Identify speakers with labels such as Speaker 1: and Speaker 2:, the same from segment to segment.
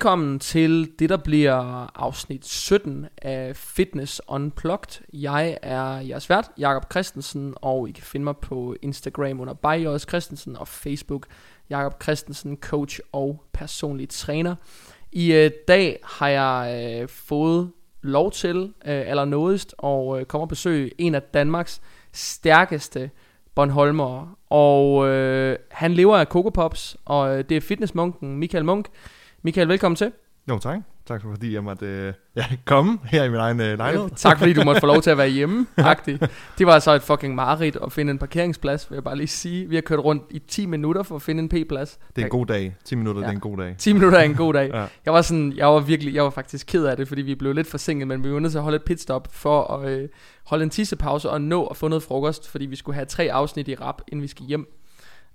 Speaker 1: Velkommen til det, der bliver afsnit 17 af Fitness Unplugged. Jeg er jeres vært, Jakob Christensen, og I kan finde mig på Instagram under Bajos Christensen og Facebook Jakob Christensen, coach og personlig træner. I øh, dag har jeg øh, fået lov til, øh, eller og øh, kommer og besøge en af Danmarks stærkeste Bornholmere. Og øh, han lever af Coco Pops, og øh, det er fitnessmunken Michael Munk. Michael, velkommen til.
Speaker 2: Jo, tak. Tak for, fordi jeg måtte øh, ja, komme her i min egen øh, lejlighed.
Speaker 1: tak fordi du måtte få lov til at være hjemme. -agtig. Det var altså et fucking mareridt at finde en parkeringsplads, vil jeg bare lige sige. Vi har kørt rundt i 10 minutter for at finde en p-plads.
Speaker 2: Det er en god dag. 10 minutter, ja. det er en god dag.
Speaker 1: 10 minutter er en god dag. ja. Jeg var sådan, jeg var virkelig, jeg var faktisk ked af det, fordi vi blev lidt forsinket, men vi var nødt til at holde et pitstop for at øh, holde en tissepause og nå at få noget frokost, fordi vi skulle have tre afsnit i rap, inden vi skal hjem.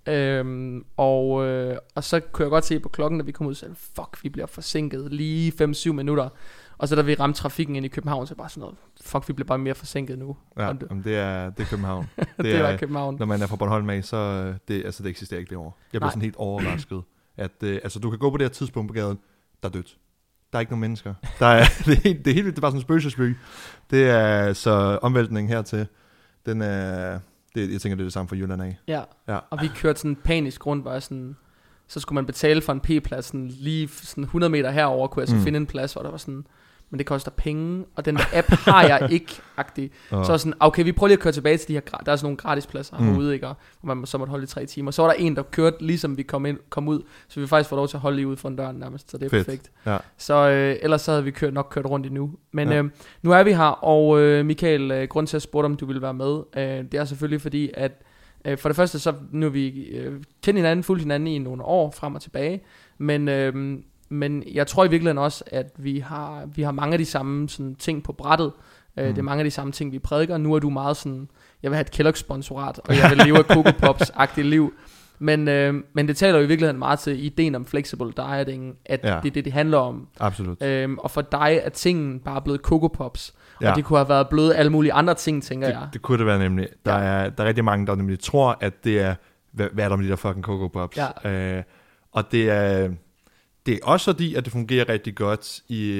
Speaker 1: Øhm, og, øh, og så kunne jeg godt se på klokken, da vi kom ud, så fuck, vi bliver forsinket lige 5-7 minutter. Og så da vi ramte trafikken ind i København, så bare sådan noget, fuck, vi bliver bare mere forsinket nu.
Speaker 2: Ja,
Speaker 1: det,
Speaker 2: jamen det, er, det er København.
Speaker 1: Det, det er, er København.
Speaker 2: Når man er fra Bornholm af, så øh, det, altså, det eksisterer ikke det år. Jeg bliver sådan helt overrasket. At, øh, altså, du kan gå på det her tidspunkt på gaden, der er dødt. Der er ikke nogen mennesker. Der er, det, er helt, det er helt det er bare sådan en spøgelsesby. Det er så omvæltningen hertil. Den er, det, jeg tænker, det er det samme for Jylland af.
Speaker 1: Ja. ja, og vi kørte sådan panisk rundt, var sådan, så skulle man betale for en p-plads, sådan lige sådan 100 meter herover kunne jeg så mm. finde en plads, hvor der var sådan, men det koster penge, og den app har jeg ikke, agtig. Så sådan, okay, vi prøver lige at køre tilbage til de her, der er sådan nogle gratispladser mm. herude, ikke? hvor man så måtte holde i tre timer. Så var der en, der kørte, ligesom vi kom, ind, kom ud, så vi faktisk får lov til at holde lige ude foran døren nærmest, så det er Fedt. perfekt. Ja. Så øh, ellers så havde vi kørt, nok kørt rundt endnu. Men ja. øh, nu er vi her, og øh, Michael, øh, grund til at spørge om du ville være med, øh, det er selvfølgelig fordi, at øh, for det første, så nu vi øh, kendt hinanden, fuldt hinanden i nogle år frem og tilbage, men øh, men jeg tror i virkeligheden også, at vi har, vi har mange af de samme sådan, ting på brættet. Mm. det er mm. mange af de samme ting, vi prædiker. Nu er du meget sådan, jeg vil have et Kellogg-sponsorat, og jeg vil leve et Coco Pops-agtigt liv. Men, øh, men det taler jo i virkeligheden meget til ideen om flexible dieting, at ja. det er det, det handler om.
Speaker 2: Absolut.
Speaker 1: Øhm, og for dig er tingen bare blevet Coco Pops. Ja. Og det kunne have været blevet alle mulige andre ting, tænker
Speaker 2: det,
Speaker 1: jeg.
Speaker 2: Det kunne det være nemlig. Der, ja. er, der er rigtig mange, der nemlig tror, at det er, hvad, hvad er der med de der fucking Coco Pops? Ja. Øh, og det er det er også fordi, at det fungerer rigtig godt i,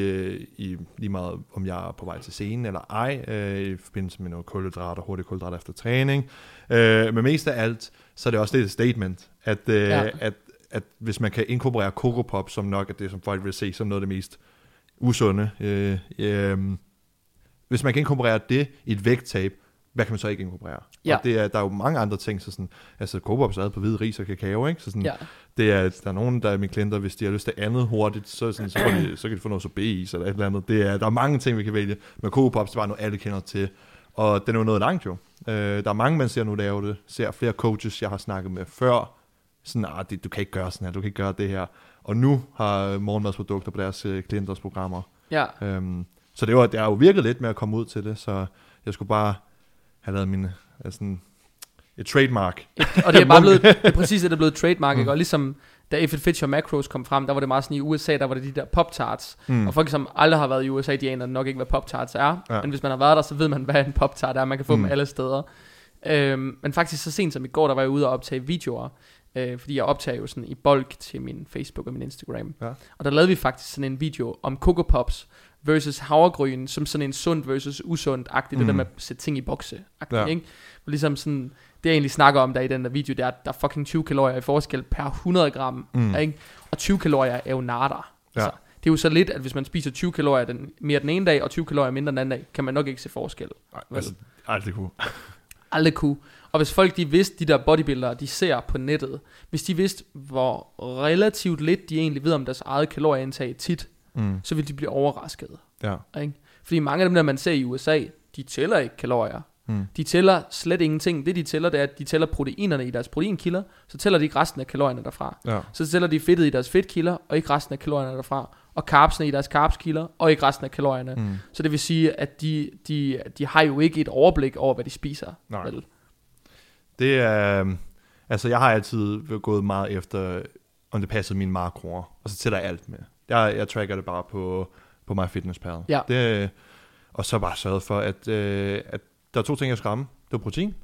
Speaker 2: i lige meget, om jeg er på vej til scenen eller ej, øh, i forbindelse med noget kulhydrater, hurtigt kulhydrater efter træning. Øh, men mest af alt, så er det også det et statement, at, øh, ja. at, at hvis man kan inkorporere Coco Pop, som nok er det, som folk vil se som noget af det mest usunde, øh, øh, hvis man kan inkorporere det i et vægttab, hvad kan man så ikke inkorporere? Ja. Og det er, der er jo mange andre ting, så sådan, altså er på hvide ris og kakao, ikke? Så sådan, ja. det er, der er nogen, der er mine klienter, hvis de har lyst til andet hurtigt, så, sådan, så, de, så kan de få noget sorbet eller et eller andet. Det er, der er mange ting, vi kan vælge, men Coop det bare noget, alle kender til. Og den er jo noget langt jo. Øh, der er mange, man ser nu lave det. Ser flere coaches, jeg har snakket med før, sådan, ah, det, du kan ikke gøre sådan her, du kan ikke gøre det her. Og nu har morgenmadsprodukter på deres øh, klienters programmer. Ja. Øhm, så det, var, det har jo virket lidt med at komme ud til det, så jeg skulle bare have lavet min altså, et trademark.
Speaker 1: Og det er bare blevet, det er præcis det, der er blevet trademark, mm. ikke? og ligesom da It Fits Your Macros kom frem, der var det meget sådan i USA, der var det de der Pop-Tarts. Mm. Og folk, som aldrig har været i USA, de aner nok ikke, hvad Pop-Tarts er. Ja. Men hvis man har været der, så ved man, hvad en Pop-Tart er. Man kan få mm. dem alle steder. Øhm, men faktisk så sent som i går, der var jeg ude og optage videoer. Øh, fordi jeg optager jo sådan i bulk til min Facebook og min Instagram. Ja. Og der lavede vi faktisk sådan en video om Coco Pops versus havregryn, som sådan en sund versus usundt-agtigt, mm. det der mm. med at sætte ting i bokse ja. ikke? Og ligesom sådan, det jeg egentlig snakker om der i den der video, det er, der er fucking 20 kalorier i forskel per 100 gram, mm. ikke? Og 20 kalorier er jo natter. Ja. Altså, det er jo så lidt, at hvis man spiser 20 kalorier den, mere den ene dag, og 20 kalorier mindre den anden dag, kan man nok ikke se forskel.
Speaker 2: Nej, altså, aldrig kunne.
Speaker 1: aldrig kunne. Og hvis folk de vidste, de der bodybuildere, de ser på nettet, hvis de vidste, hvor relativt lidt de egentlig ved om deres eget kalorieindtag tit, mm. så vil de blive overrasket. Ja. Ikke? Fordi mange af dem der, man ser i USA, de tæller ikke kalorier. Mm. De tæller slet ingenting. Det de tæller, det er, at de tæller proteinerne i deres proteinkilder, så tæller de ikke resten af kalorierne derfra. Ja. Så tæller de fedtet i deres fedtkilder, og ikke resten af kalorierne derfra. Og carbsene i deres carbskilder, og ikke resten af kalorierne. Mm. Så det vil sige, at de, de, de har jo ikke et overblik over, hvad de spiser. Nej. Vel?
Speaker 2: Det er... Altså, jeg har altid gået meget efter, om det passede mine makroer, og så tæller jeg alt med. Jeg, jeg tracker det bare på, på MyFitnessPal. Ja. Det, og så bare sørget for, at, øh, at der er to ting, jeg skal ramme. Det var protein,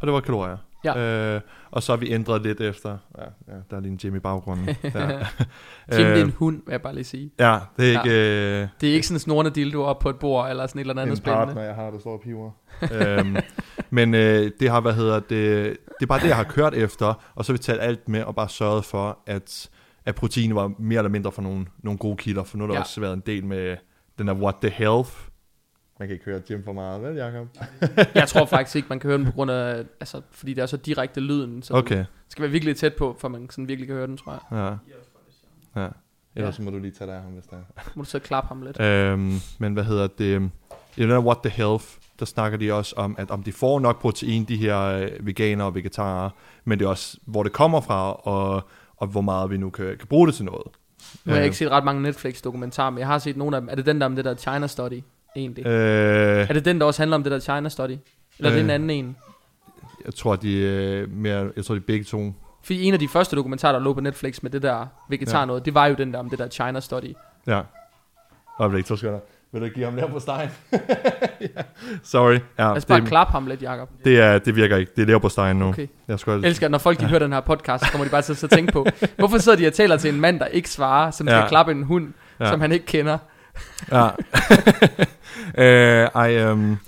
Speaker 2: og det var kalorier.
Speaker 1: Ja.
Speaker 2: Øh, og så har vi ændret lidt efter. Ja, ja der er lige en Jim i baggrunden. Ja.
Speaker 1: Jim, det er en hund, vil jeg bare lige sige.
Speaker 2: Ja, det er ikke... Øh,
Speaker 1: Det er ikke sådan en snorende dildo op på et bord, eller sådan et eller andet
Speaker 2: en
Speaker 1: spændende.
Speaker 2: partner, jeg har, der står og piver. øhm, men øh, det har, hvad hedder det, det er bare det, jeg har kørt efter, og så har vi taget alt med og bare sørget for, at, at protein var mere eller mindre for nogle, nogle gode kilder, for nu har der
Speaker 1: Ja.
Speaker 2: også været en del med den der What the Health. Man kan ikke høre Jim for meget, vel Jacob?
Speaker 1: Jeg tror faktisk ikke, man kan høre den på grund af, altså, fordi det er så direkte lyden, så
Speaker 2: Okay,
Speaker 1: skal være virkelig tæt på, for man sådan virkelig kan høre den, tror jeg.
Speaker 2: ja. ja. Ellers
Speaker 1: Ja.
Speaker 2: så må du lige tage dig af ham, hvis der er.
Speaker 1: Må du så klappe ham lidt.
Speaker 2: Øhm, men hvad hedder det? I den der What the Health, der snakker de også om, at om de får nok protein, de her øh, veganere og vegetarer, men det er også, hvor det kommer fra, og, og hvor meget vi nu kan, kan bruge det til noget.
Speaker 1: Nu har jeg
Speaker 2: Øh,
Speaker 1: ikke set ret mange Netflix-dokumentarer, men jeg har set nogle af dem. Er det den der om det der China Study, egentlig?
Speaker 2: Øh,
Speaker 1: Er det den, der også handler om det der China Study? Eller er det en
Speaker 2: Øh.
Speaker 1: anden en?
Speaker 2: jeg tror, de øh, mere, jeg tror, de er begge to.
Speaker 1: Fordi en af de første dokumentarer, der lå på Netflix med det der vegetar
Speaker 2: Ja.
Speaker 1: noget, det var jo den der om det der China Study.
Speaker 2: Ja. Øjeblik, så skal der. Vil du give ham der på stegen? ja. Sorry. Ja,
Speaker 1: Lad os bare
Speaker 2: det,
Speaker 1: klappe ham lidt, Jacob.
Speaker 2: det, er, det virker ikke. Det er der på stegen nu.
Speaker 1: Okay.
Speaker 2: Jeg skal
Speaker 1: Jeg elsker, når folk de hører den her podcast, så kommer de bare til at så tænke på, hvorfor sidder de og taler til en mand, der ikke svarer, som skal
Speaker 2: Ja.
Speaker 1: klappe en hund,
Speaker 2: Ja.
Speaker 1: som han ikke kender.
Speaker 2: Ja. øh, ej, um,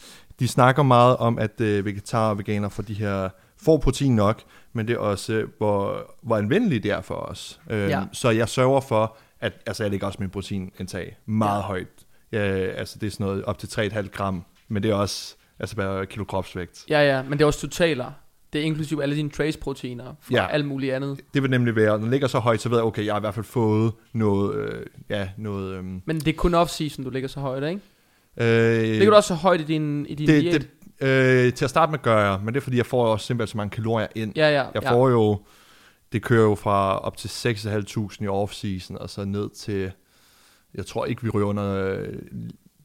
Speaker 2: de snakker meget om, at øh, vegetarer og veganer får de her får protein nok, men det er også, øh, hvor, hvor anvendeligt det er for os. Øh,
Speaker 1: Ja.
Speaker 2: Så jeg sørger for, at altså, jeg lægger også min proteinindtag meget
Speaker 1: Ja.
Speaker 2: ja. højt. Ja, altså det er sådan noget op til 3,5 gram, men det er også altså bare kilo kropsvægt.
Speaker 1: Ja, ja, men det er også totaler. Det er inklusive alle dine trace-proteiner fra
Speaker 2: Ja.
Speaker 1: alt muligt andet.
Speaker 2: Det vil nemlig være, når den ligger så højt, så ved jeg, okay, jeg har i hvert fald fået noget, øh, ja, noget... Øh,
Speaker 1: Men det er kun off-season, du ligger så højt, ikke?
Speaker 2: øh,
Speaker 1: Ligger du også så højt i din, i din
Speaker 2: det,
Speaker 1: diæt?
Speaker 2: det, øh, til at starte med gør jeg, men det er fordi, jeg får også simpelthen så mange kalorier ind.
Speaker 1: ja, ja.
Speaker 2: Jeg
Speaker 1: ja.
Speaker 2: får jo, det kører jo fra op til 6.500 i off-season, og så ned til, jeg tror ikke, vi ryger under, øh,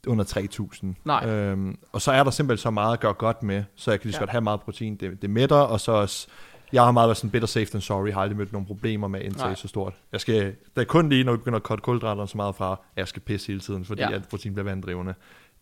Speaker 2: under 3.000.
Speaker 1: Nej.
Speaker 2: Øhm, og så er der simpelthen så meget at gøre godt med, så jeg kan lige så
Speaker 1: Ja.
Speaker 2: godt have meget protein. Det, det mætter, og så også, jeg har meget været sådan better safe than sorry, har aldrig mødt nogle problemer med indtag
Speaker 1: Nej.
Speaker 2: så stort. Jeg skal, det er kun lige, når vi begynder at cutte kulhydraterne så meget fra, at jeg skal pisse hele tiden, fordi
Speaker 1: Ja.
Speaker 2: at protein bliver vanddrivende.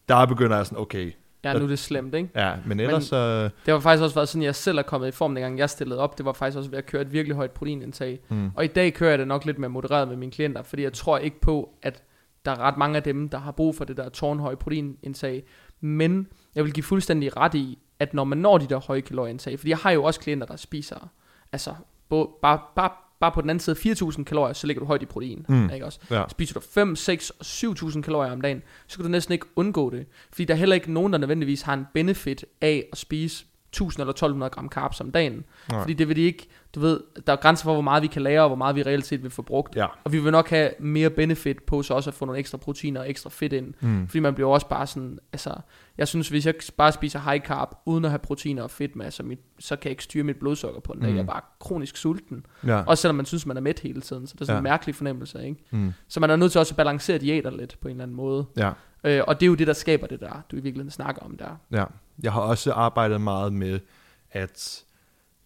Speaker 2: Der begynder jeg sådan, okay,
Speaker 1: Ja, nu er det slemt, ikke?
Speaker 2: ja, men ellers så...
Speaker 1: Det har faktisk også været sådan, jeg selv er kommet i form, dengang jeg stillede op. Det var faktisk også ved at køre et virkelig højt proteinindtag.
Speaker 2: Mm.
Speaker 1: Og i dag kører jeg det nok lidt mere modereret med mine klienter, fordi jeg tror ikke på, at der er ret mange af dem, der har brug for det der tårnhøje proteinindtag. Men jeg vil give fuldstændig ret i, at når man når de der høje kalorieindtag, fordi jeg har jo også klienter, der spiser, altså bo, bare, bare, bare på den anden side 4.000 kalorier, så ligger du højt i protein.
Speaker 2: Mm.
Speaker 1: Ikke også?
Speaker 2: Ja.
Speaker 1: Spiser du 5, 6 og 7.000 kalorier om dagen, så kan du næsten ikke undgå det. Fordi der er heller ikke nogen, der nødvendigvis har en benefit af at spise 1000 eller 1200 gram carbs om dagen.
Speaker 2: Nej.
Speaker 1: Fordi det vil de ikke, du ved, der er grænser for, hvor meget vi kan lære, og hvor meget vi reelt set vil få brugt.
Speaker 2: Ja.
Speaker 1: Og vi vil nok have mere benefit på så også at få nogle ekstra proteiner og ekstra fedt ind.
Speaker 2: Mm.
Speaker 1: Fordi man bliver også bare sådan, altså, jeg synes, hvis jeg bare spiser high carb, uden at have proteiner og fedt med, så, mit, så kan jeg ikke styre mit blodsukker på en dag.
Speaker 2: Mm.
Speaker 1: Jeg er bare kronisk sulten.
Speaker 2: Ja.
Speaker 1: Også selvom man synes, man er mæt hele tiden. Så det er sådan
Speaker 2: Ja.
Speaker 1: en mærkelig fornemmelse, ikke?
Speaker 2: Mm.
Speaker 1: Så man er nødt til også at balancere diæter lidt på en eller anden måde.
Speaker 2: Ja.
Speaker 1: Øh, og det er jo det, der skaber det der, du i virkeligheden snakker om der.
Speaker 2: Ja, jeg har også arbejdet meget med, at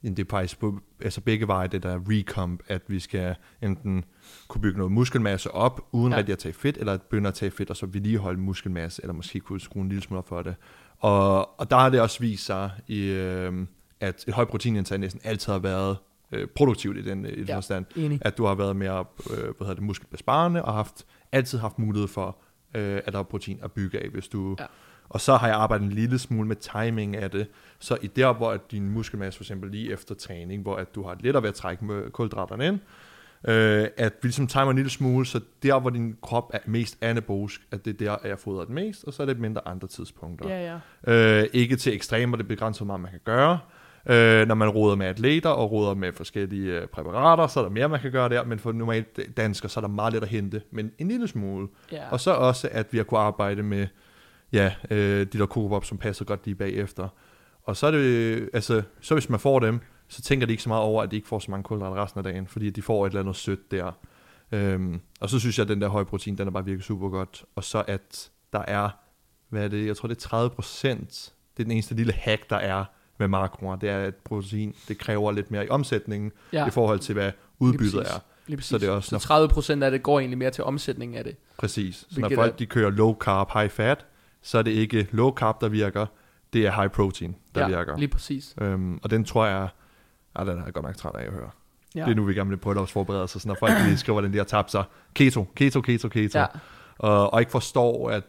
Speaker 2: det faktisk på, altså begge veje, det der recomp, at vi skal enten kunne bygge noget muskelmasse op, uden
Speaker 1: Ja.
Speaker 2: rigtig at tage fedt, eller begynde at tage fedt, og så vedligeholde muskelmasse, eller måske kunne skrue en lille smule for det. Og, og der har det også vist sig, i, øh, at et højt proteinindtag næsten altid har været øh, produktivt i den, i den
Speaker 1: Ja.
Speaker 2: forstand
Speaker 1: Enig.
Speaker 2: at du har været mere øh, hvad hedder det, muskelbesparende og haft, altid haft mulighed for, øh, at der er protein at bygge af, hvis du...
Speaker 1: Ja.
Speaker 2: Og så har jeg arbejdet en lille smule med timing af det, så i der, hvor at din muskelmasse for eksempel lige efter træning, hvor at du har lettere ved at trække med kulhydraterne ind, øh, at vi ligesom timer en lille smule, så der, hvor din krop er mest anabolisk, at det er der, at jeg fodrer den mest, og så er det mindre andre tidspunkter.
Speaker 1: Ja, ja.
Speaker 2: Øh, ikke til ekstremer, det begrænser, meget man kan gøre. Øh, når man roder med atleter og roder med forskellige øh, præparater, så er der mere, man kan gøre der, men for normalt danskere, så er der meget lidt at hente, men en lille smule.
Speaker 1: ja.
Speaker 2: Og så også, at vi har kunne arbejde med ja, øh, de der kokobop, som passer godt lige bagefter. Og så er det, altså, så hvis man får dem, så tænker de ikke så meget over, at de ikke får så mange kulhydrater resten af dagen, fordi de får et eller andet sødt der. Øhm, og så synes jeg, at den der høje protein, den er bare virkelig super godt. Og så at der er, hvad er det, jeg tror det er 30 procent, det er den eneste lille hack, der er med makroer, det er, at protein, det kræver lidt mere i omsætningen,
Speaker 1: ja.
Speaker 2: i forhold til, hvad udbyttet er.
Speaker 1: Lige præcis.
Speaker 2: så det er også-
Speaker 1: så 30 procent af det går egentlig mere til omsætning af det.
Speaker 2: Præcis. Så når
Speaker 1: er-
Speaker 2: folk de kører low carb, high fat, så er det ikke low carb, der virker, det er high protein, der
Speaker 1: ja,
Speaker 2: virker.
Speaker 1: lige præcis.
Speaker 2: Øhm, og den tror jeg, Ja, den er jeg godt nok træt af at høre. Ja. Det er nu, vi gerne vil prøve at forberede sig, så når folk lige skriver, hvordan de har tabt sig. Keto, keto, keto, keto. Ja. Og, og ikke forstår at,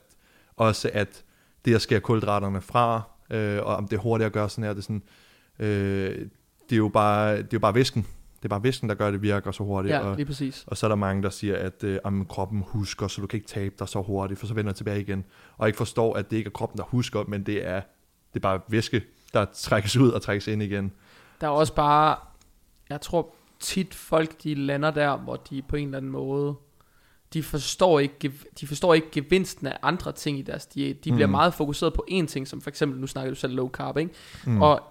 Speaker 2: også, at det at skære kulhydraterne fra, øh, og om det er hurtigt at gøre sådan her, det er sådan, øh, det er jo bare, det er jo bare væsken. Det er bare væsken, der gør, det virker så hurtigt.
Speaker 1: Ja, lige præcis.
Speaker 2: Og, og så er der mange, der siger, at øh, om kroppen husker, så du kan ikke tabe dig så hurtigt, for så vender tilbage igen. Og ikke forstår, at det ikke er kroppen, der husker, men det er, det er bare væske, der trækkes ud og trækkes ind igen.
Speaker 1: Der er også bare, jeg tror tit folk, de lander der, hvor de på en eller anden måde, de forstår ikke, de forstår ikke gevinsten af andre ting i deres diæt. De bliver mm. meget fokuseret på én ting, som for eksempel, nu snakker du selv low carb, ikke? Mm. Og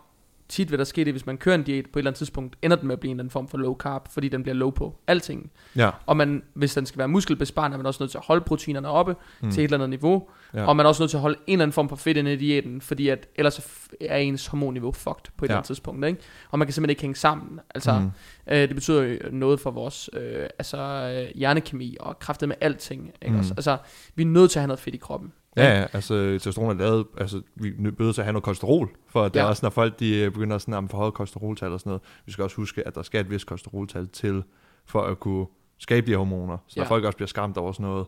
Speaker 1: tit vil der ske det, hvis man kører en diæt på et eller andet tidspunkt, ender den med at blive en eller anden form for low carb, fordi den bliver low på alting.
Speaker 2: Ja.
Speaker 1: Og man, hvis den skal være muskelbesparende, er man også nødt til at holde proteinerne oppe mm. til et eller andet niveau. Ja. Og man er også nødt til at holde en eller anden form for fedt inde i diæten, fordi at ellers er ens hormonniveau fucked på et ja. eller andet tidspunkt. Ikke? Og man kan simpelthen ikke hænge sammen. Altså, mm. øh, det betyder noget for vores øh, altså, øh, hjernekemi og kraftet med alting. Ikke? Mm. Altså, vi er nødt til at have noget fedt i kroppen.
Speaker 2: Ja, ja, altså testosteron er lavet, altså vi er nødt til at have noget kolesterol, for det ja. er også, når folk de øh, begynder sådan at forhøje kolesteroltal og sådan noget, vi skal også huske, at der skal et vist kolesteroltal til, for at kunne skabe de hormoner, så ja. når folk også bliver skræmt over sådan noget,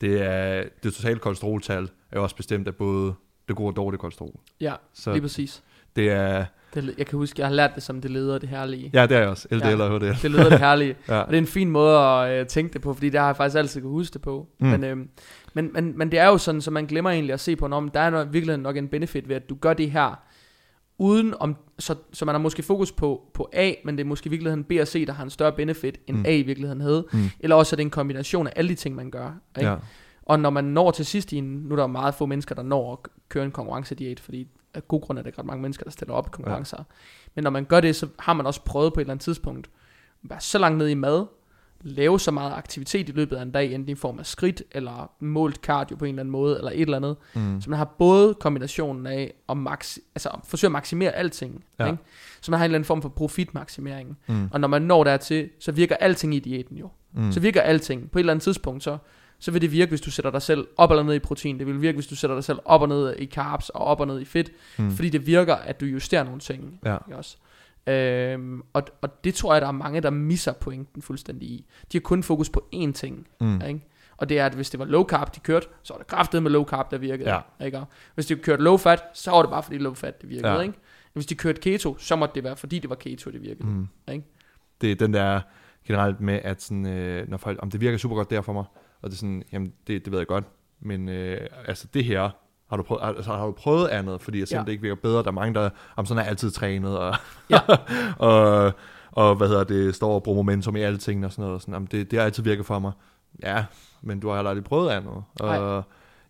Speaker 2: det er, det totale kolesteroltal er jo også bestemt af både det gode og dårlige kolesterol.
Speaker 1: Ja, så lige præcis.
Speaker 2: Det er...
Speaker 1: Det, jeg kan huske, jeg har lært det som det leder det herlige.
Speaker 2: Ja, det er jeg også. LDL ja, og HDL.
Speaker 1: Det leder det herlige. ja. Og det er en fin måde at øh, tænke det på, fordi det har jeg faktisk altid kunne huske det på. Mm. Men, øh, men, men, men det er jo sådan, så man glemmer egentlig at se på, om der er virkelig nok en benefit ved, at du gør det her, uden om, så, så man har måske fokus på, på A, men det er måske i virkeligheden B og C, der har en større benefit, end mm. A i virkeligheden havde. Mm. Eller også er det en kombination af alle de ting, man gør. Ikke? Ja. Og når man når til sidst i en, nu er der meget få mennesker, der når at køre en konkurrencediæt, fordi af god grund er der ikke ret mange mennesker, der stiller op i konkurrencer. Ja. Men når man gør det, så har man også prøvet på et eller andet tidspunkt, at være så langt ned i mad, lave så meget aktivitet i løbet af en dag, enten i form af skridt, eller målt cardio på en eller anden måde, eller et eller andet. Mm. Så man har både kombinationen af at max, altså forsøge at maksimere alting. Ja. Ikke? Så man har en eller anden form for profitmaksimering. Mm. Og når man når dertil, så virker alting i diæten jo. Mm. Så virker alting. På et eller andet tidspunkt, så, så vil det virke, hvis du sætter dig selv op eller ned i protein. Det vil virke, hvis du sætter dig selv op og ned i carbs, og op og ned i fedt. Mm. Fordi det virker, at du justerer nogle ting. Ja. Ikke også? Øhm, og, og det tror jeg, der er mange, der misser pointen fuldstændig i. De har kun fokus på én ting. Mm. Ikke? Og det er, at hvis det var low carb, de kørte, så var det kraftet med low carb, der virkede. Ja. Ikke? Hvis de kørte low fat, så var det bare fordi low fat, det virkede. Ja. Ikke? Hvis de kørte keto, så måtte det være, fordi det var keto, det virkede. Mm. Ikke?
Speaker 2: Det er den der generelt med, at sådan, øh, når folk, om det virker super godt der for mig, og det er sådan, jamen det, det ved jeg godt, men øh, altså det her, har du prøvet, altså, har du prøvet andet, fordi jeg synes, ja. det ikke virker bedre. Der er mange, der om sådan er altid trænet, og, ja. og, og, hvad hedder det, står og bruger momentum i alle tingene og sådan noget. Og sådan, jamen, det, det har altid virket for mig. Ja, men du har heller aldrig prøvet andet. Og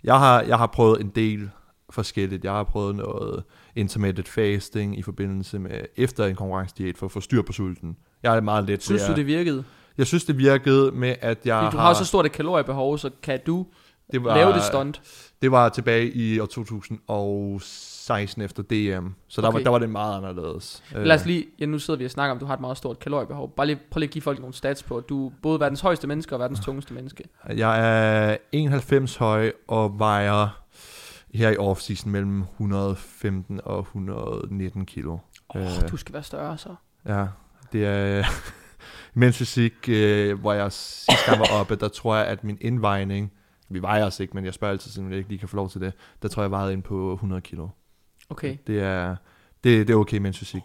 Speaker 2: jeg har, jeg har prøvet en del forskelligt. Jeg har prøvet noget intermittent fasting i forbindelse med efter en konkurrencediet for at få styr på sulten. Jeg er meget let.
Speaker 1: Synes du, det virkede?
Speaker 2: Jeg synes, det virkede med, at jeg
Speaker 1: Fordi du har, har så stort et kaloriebehov, så kan du det var, lave det stunt?
Speaker 2: Det var tilbage i år 2016 efter DM, så der, okay. var, der var det meget anderledes.
Speaker 1: Lad os lige, ja, nu sidder vi og snakker om, at du har et meget stort kaloriebehov. Bare lige, prøv lige at give folk nogle stats på, at du er både verdens højeste menneske og verdens tungeste menneske.
Speaker 2: Jeg er 91 høj og vejer her i off-season mellem 115 og 119 kilo.
Speaker 1: Oh, øh, du skal være større så.
Speaker 2: Ja, det er... mens fysik, øh, hvor jeg sidst gang var oppe, der tror jeg, at min indvejning vi vejer os ikke, men jeg spørger altid, om jeg ikke lige kan få lov til det. Der tror jeg, jeg vejede ind på 100 kilo.
Speaker 1: Okay.
Speaker 2: Det er, det, det er okay mens fysik.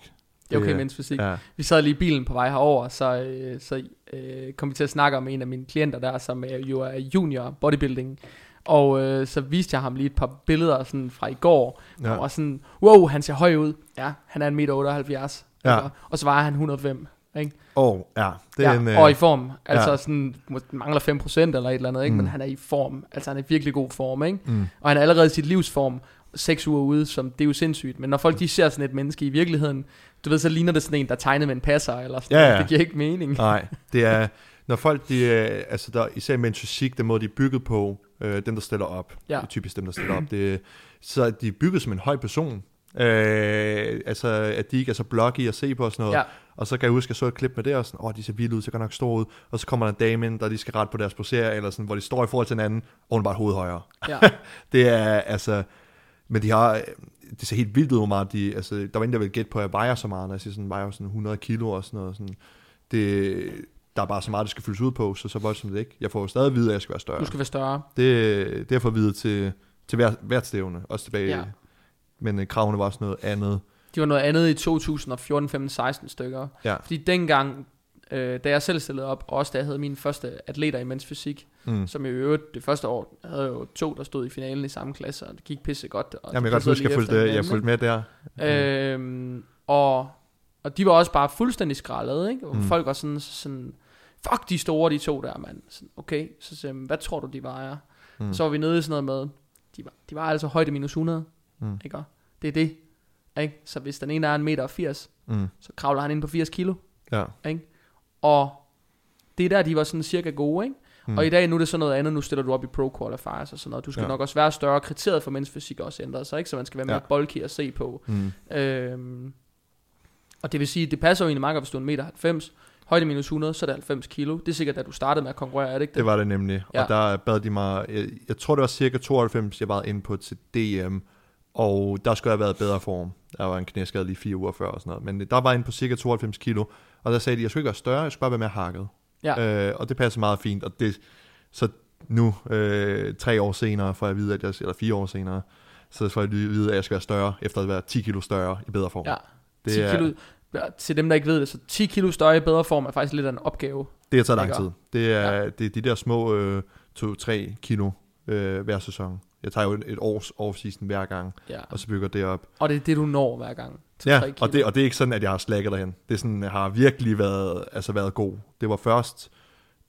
Speaker 1: Det er okay mens fysik. Ja. Vi sad lige i bilen på vej herover, så, øh, så øh, kom vi til at snakke om en af mine klienter der, som jo er junior bodybuilding. Og øh, så viste jeg ham lige et par billeder sådan fra i går, ja. og sådan, wow, han ser høj ud. Ja, han er 1,78 meter. Ja. Og så vejer han 105. Ikke?
Speaker 2: Oh, ja. Det er
Speaker 1: ja, en, øh, og i form. Altså ja. sådan, mangler 5% eller et eller andet, ikke? Mm. men han er i form. Altså han er i virkelig god form. Ikke? Mm. Og han er allerede i sit livsform seks uger ude, som det er jo sindssygt. Men når folk de ser sådan et menneske i virkeligheden, du ved, så ligner det sådan en, der er tegnet med en passer, eller sådan ja, ja. Det giver ikke mening.
Speaker 2: Nej, det er, når folk, de, altså der, især med en fysik, den måde de er bygget på, øh, dem der stiller op, ja. typisk dem der stiller op, det, så de er bygget som en høj person. Øh, altså, at de ikke er så bloggy at se på og sådan noget. Ja. Og så kan jeg huske, at jeg så et klip med det, og sådan, åh, oh, de ser vilde ud, så kan nok stå ud. Og så kommer der en dame ind, der de skal rette på deres posere, eller sådan, hvor de står i forhold til hinanden, og hun bare hoved højere. Ja. det er, altså, men de har, det ser helt vildt ud, hvor meget de, altså, der var en, der ville gætte på, at jeg vejer så meget, når jeg siger sådan, vejer sådan 100 kilo og sådan noget, sådan, det, der er bare så meget, det skal fyldes ud på, så så voldsomt det ikke. Jeg får stadig at vide, at jeg skal være større.
Speaker 1: Du skal være større.
Speaker 2: Det, det er for at vide til, til hver, hvert stævne, også tilbage.
Speaker 1: Ja.
Speaker 2: Men øh, kravene var også noget andet.
Speaker 1: De var noget andet i 2014, 15, 16 stykker.
Speaker 2: Ja.
Speaker 1: Fordi dengang, øh, da jeg selv stillede op, og også da jeg havde mine første atleter i mens fysik,
Speaker 2: Mm.
Speaker 1: som i øvrigt det første år, jeg havde jo to, der stod i finalen i samme klasse, og det gik pisse godt. Og
Speaker 2: Jamen, jeg kan godt huske, jeg fulgte, jeg
Speaker 1: hinanden,
Speaker 2: fulgte med der.
Speaker 1: Øhm, og, og de var også bare fuldstændig skrællet, ikke? Og
Speaker 2: Mm.
Speaker 1: folk var sådan, sådan, fuck de store, de to der, mand. Sådan, okay, så sagde jeg, hvad tror du, de vejer?
Speaker 2: Mm.
Speaker 1: Så var vi nede i sådan noget med, de var, de var altså højde minus 100,
Speaker 2: Mm.
Speaker 1: ikke? Det er det, ikke? Så hvis den ene er en meter og 80,
Speaker 2: Mm.
Speaker 1: så kravler han ind på 80 kilo,
Speaker 2: Ja.
Speaker 1: ikke? Og det er der, de var sådan cirka gode, ikke?
Speaker 2: Mm.
Speaker 1: Og i dag, nu er det sådan noget andet, nu stiller du op i pro qualifiers og sådan noget. Du skal
Speaker 2: Ja.
Speaker 1: nok også være større. Kriteriet for mænds fysik også ændret sig, ikke? Så man skal være mere
Speaker 2: Ja.
Speaker 1: bulky at se på.
Speaker 2: Mm.
Speaker 1: Øhm, og det vil sige, det passer jo egentlig meget godt, hvis du er en meter 90, højde minus 100, så er det 90 kilo. Det er sikkert, da du startede med at konkurrere, er det ikke det?
Speaker 2: Det var det nemlig. Ja. Og der bad de mig, jeg, jeg tror det var cirka 92, jeg var inde på til DM, og der skulle jeg have været i bedre form. Der var en knæskade lige fire uger før og sådan noget. Men der var inde på cirka 92 kilo, og der sagde de, jeg skulle ikke være større, jeg skulle bare være mere hakket.
Speaker 1: Ja.
Speaker 2: Øh, og det passer meget fint, og det, så nu, øh, tre år senere, får jeg at vide, at jeg, eller fire år senere, så får jeg at vide, at jeg skal være større, efter at være 10 kilo større i bedre form.
Speaker 1: Ja,
Speaker 2: det
Speaker 1: 10
Speaker 2: er,
Speaker 1: kilo. Ja, Til dem, der ikke ved det, så 10 kilo større i bedre form er faktisk lidt af en opgave.
Speaker 2: Det har taget lang tid. Det er, ja. det er de der små øh, 2-3 kilo øh, hver sæson. Jeg tager jo et, års off-season hver gang,
Speaker 1: Ja.
Speaker 2: og så bygger det op.
Speaker 1: Og det er det, du når hver gang.
Speaker 2: Ja,
Speaker 1: 3 kilo.
Speaker 2: og det, og det er ikke sådan, at jeg har slækket derhen. Det er sådan, jeg har virkelig været, altså været god. Det var først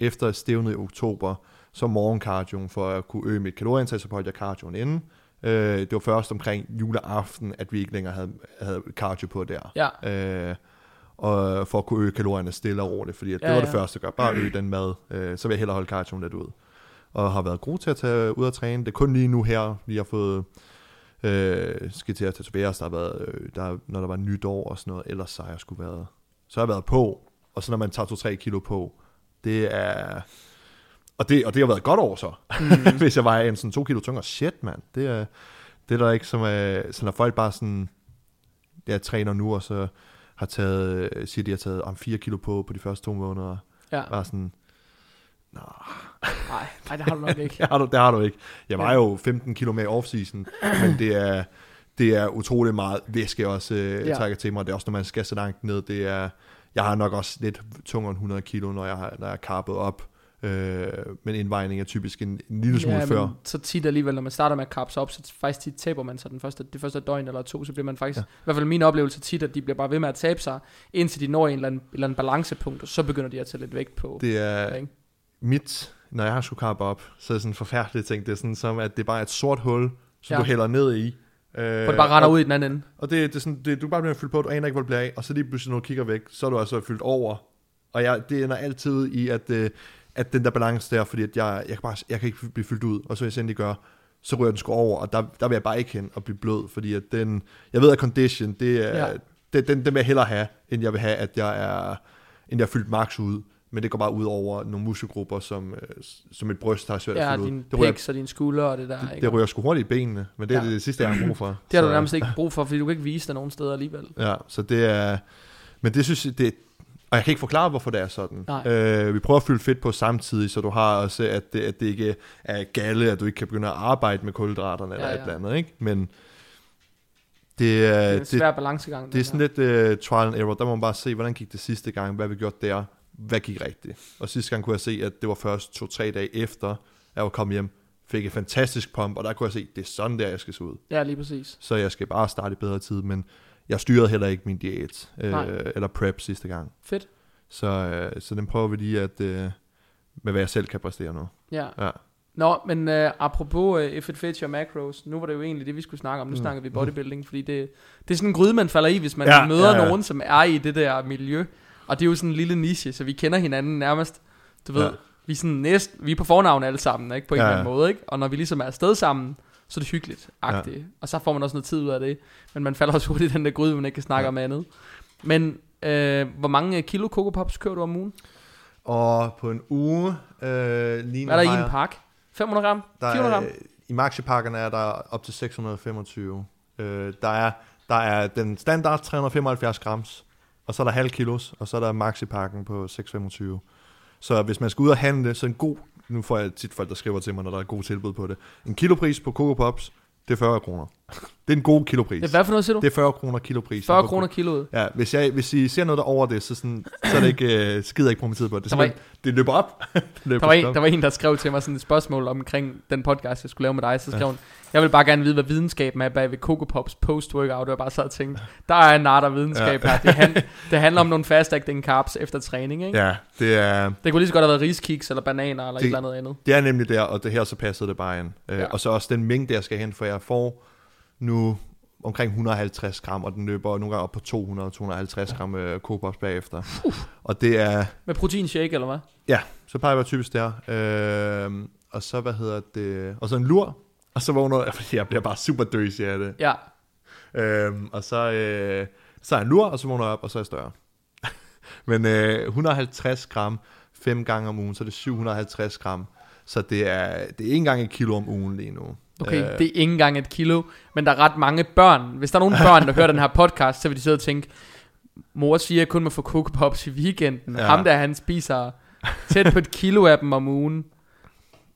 Speaker 2: efter stævnet i oktober, så morgenkardioen for at kunne øge mit kalorieindtag, så holdt jeg cardioen inde. Øh, det var først omkring juleaften, at vi ikke længere havde, havde cardio på der.
Speaker 1: Ja,
Speaker 2: Øh, og for at kunne øge kalorierne stille og roligt, fordi at det
Speaker 1: Ja,
Speaker 2: var det
Speaker 1: ja.
Speaker 2: første at gøre. Bare øge den mad, øh, så vil jeg hellere holde cardioen lidt ud. Og har været god til at tage ud og træne. Det er kun lige nu her, vi har fået øh, at tatoveres, der har været, øh, der, når der var nytår og sådan noget, ellers så har jeg skulle været, så har jeg været på, og så når man tager 2-3 kilo på, det er, og det, og det har været et godt år så, mm. hvis jeg var en sådan 2 kilo tungere, shit mand, det er, det er der ikke som, øh, så når folk bare sådan, jeg træner nu, og så har taget, øh, siger de har taget om 4 kilo på, på de første to måneder,
Speaker 1: ja.
Speaker 2: bare sådan,
Speaker 1: Nej, nej, det har du nok ikke.
Speaker 2: det har du, det har du ikke. Jeg var jo 15 kilo med i off-season, men det er, det er utrolig meget væske, også øh,
Speaker 1: Ja.
Speaker 2: trækker til mig. Det er også, når man skal så langt ned, det er, jeg har nok også lidt tungere end 100 kilo, når jeg har, når jeg har karpet op. Øh, men indvejning er typisk en, en lille smule
Speaker 1: ja,
Speaker 2: før.
Speaker 1: Så tit alligevel, når man starter med at kapse op, så faktisk tit taber man sig den første, det første døgn eller to, så bliver man faktisk,
Speaker 2: Ja.
Speaker 1: ja. i hvert fald min oplevelse tit, at de bliver bare ved med at tabe sig, indtil de når en eller anden, en eller anden balancepunkt, og så begynder de at tage lidt vægt på.
Speaker 2: Det er
Speaker 1: ikke?
Speaker 2: mit, når jeg har skulle karpe op, så er det sådan en forfærdelig ting. Det er sådan som, at det er bare et sort hul, som
Speaker 1: Ja.
Speaker 2: du hælder ned i. Øh,
Speaker 1: Hvor det bare render
Speaker 2: og,
Speaker 1: ud i den anden ende.
Speaker 2: Og det, det er sådan, det, du er bare bliver fyldt på, du aner ikke, hvor det bliver af, og så lige pludselig, når du kigger væk, så er du altså fyldt over. Og jeg, det ender altid i, at, øh, at den der balance der, fordi at jeg, jeg, kan bare, jeg kan ikke blive fyldt ud, og så hvis jeg endelig gør, så ryger den sgu over, og der, der vil jeg bare ikke hen og blive blød, fordi at den, jeg ved, at condition, det er,
Speaker 1: ja.
Speaker 2: det, den, den vil jeg hellere have, end jeg vil have, at jeg er, end jeg er fyldt max ud. Men det går bare ud over nogle muskelgrupper, som, øh, som et bryst har svært
Speaker 1: Ja,
Speaker 2: at fylde ud.
Speaker 1: din
Speaker 2: Det ryger,
Speaker 1: pics og dine skuldre og det der.
Speaker 2: det, det ryger sgu hurtigt i benene, men det er
Speaker 1: Ja.
Speaker 2: det, det sidste, jeg har brug for.
Speaker 1: det har du nærmest ikke brug for, fordi du kan ikke vise dig nogen steder alligevel.
Speaker 2: Ja, så det er... Men det synes jeg, det, og jeg kan ikke forklare, hvorfor det er sådan.
Speaker 1: Nej.
Speaker 2: Øh, vi prøver at fylde fedt på samtidig, så du har også, at det, at det ikke er galle, at du ikke kan begynde at arbejde med kulhydraterne eller
Speaker 1: Ja,
Speaker 2: ja,
Speaker 1: ja.
Speaker 2: et eller andet, ikke? Men det, er,
Speaker 1: Det er en
Speaker 2: det,
Speaker 1: svær balancegang.
Speaker 2: det er sådan
Speaker 1: der.
Speaker 2: lidt uh, trial and error. Der må man bare se, hvordan gik det sidste gang, hvad vi gjort der, hvad gik rigtigt. Og sidste gang kunne jeg se, at det var først to-tre dage efter, jeg var kommet hjem, fik et fantastisk pump, og der kunne jeg se, det er sådan der, jeg skal se ud.
Speaker 1: Ja, lige præcis.
Speaker 2: Så jeg skal bare starte i bedre tid, men jeg styrede heller ikke min diæt,
Speaker 1: Nej.
Speaker 2: øh, eller prep sidste gang.
Speaker 1: Fedt.
Speaker 2: Så, øh, så den prøver vi lige at, øh, med hvad jeg selv kan præstere nu.
Speaker 1: Ja.
Speaker 2: Ja.
Speaker 1: Nå, men uh, apropos uh, if it fits your macros, nu var det jo egentlig det, vi skulle snakke om. Nu
Speaker 2: Mm.
Speaker 1: snakker vi bodybuilding, fordi det, det er sådan en gryde, man falder i, hvis man
Speaker 2: Ja,
Speaker 1: møder
Speaker 2: ja, ja.
Speaker 1: nogen, som er i det der miljø. Og det er jo sådan en lille niche, så vi kender hinanden nærmest, du ved,
Speaker 2: Ja.
Speaker 1: vi er sådan næst, vi er på fornavn alle sammen, ikke? På en
Speaker 2: Ja,
Speaker 1: eller anden
Speaker 2: ja.
Speaker 1: måde, ikke? Og når vi ligesom er afsted sammen, så er det hyggeligt, agtigt. Og så får man også noget tid ud af det. Men man falder også hurtigt i den der gryde, man ikke kan snakke
Speaker 2: Ja.
Speaker 1: om andet. Men øh, hvor mange kilo Coco Pops kører du om ugen?
Speaker 2: Og på en uge, øh, lige
Speaker 1: Hvad er der i en pakke? 500 gram?
Speaker 2: der
Speaker 1: 400 gram?
Speaker 2: er, i maxipakkerne er der op til 625. Øh, der, er, der er den standard 375 grams, og så er der halv kilos, og så er der maxipakken på 625. Så hvis man skal ud og handle, så en god, nu får jeg tit folk, der skriver til mig, når der er god tilbud på det, en kilopris på Coco Pops, det er 40 kroner. Det er en god kilopris.
Speaker 1: Ja, hvad for noget siger du?
Speaker 2: Det er 40 kroner kilopris.
Speaker 1: 40 kroner kiloet?
Speaker 2: Ja, hvis, jeg, hvis I ser noget der over det, så, sådan, så er det ikke, uh, skider ikke på min tid på det.
Speaker 1: Der var,
Speaker 2: det løber op. det løber
Speaker 1: der, var en, der var en, der skrev til mig sådan et spørgsmål omkring den podcast, jeg skulle lave med dig. Så skrev ja. hun, jeg vil bare gerne vide, hvad videnskaben er bag ved Coco Pops post-workout. Og jeg bare sad og tænkte, der er en art af videnskab ja. her. Det, han, det handler om nogle fast-acting carbs efter træning, ikke?
Speaker 2: Ja, det er...
Speaker 1: Det kunne lige så godt have været riskiks eller bananer eller det, et eller andet andet.
Speaker 2: Det er nemlig der, og det her så passede det bare ind. Øh, ja. og så også den mængde, jeg skal hen, for jeg får nu omkring 150 gram, og den løber nogle gange op på 200-250 gram øh, Copops bagefter. Uh. Og det er...
Speaker 1: Med protein shake, eller hvad?
Speaker 2: Ja, så plejer jeg typisk der. Øh, og så, hvad hedder det... Og så en lur, og så vågner jeg, fordi jeg bliver bare super døs af det.
Speaker 1: Ja.
Speaker 2: Øh, og så, øh, så er en lur, og så vågner jeg op, og så er jeg større. Men øh, 150 gram fem gange om ugen, så er det 750 gram. Så det er, det er ikke engang et kilo om ugen lige nu.
Speaker 1: Okay, øh. det er ikke engang et kilo, men der er ret mange børn. Hvis der er nogle børn, der hører den her podcast, så vil de sidde og tænke, mor siger, at kun må få Coco Pops i weekenden. Ja. Ham der, han spiser tæt på et kilo af dem om ugen.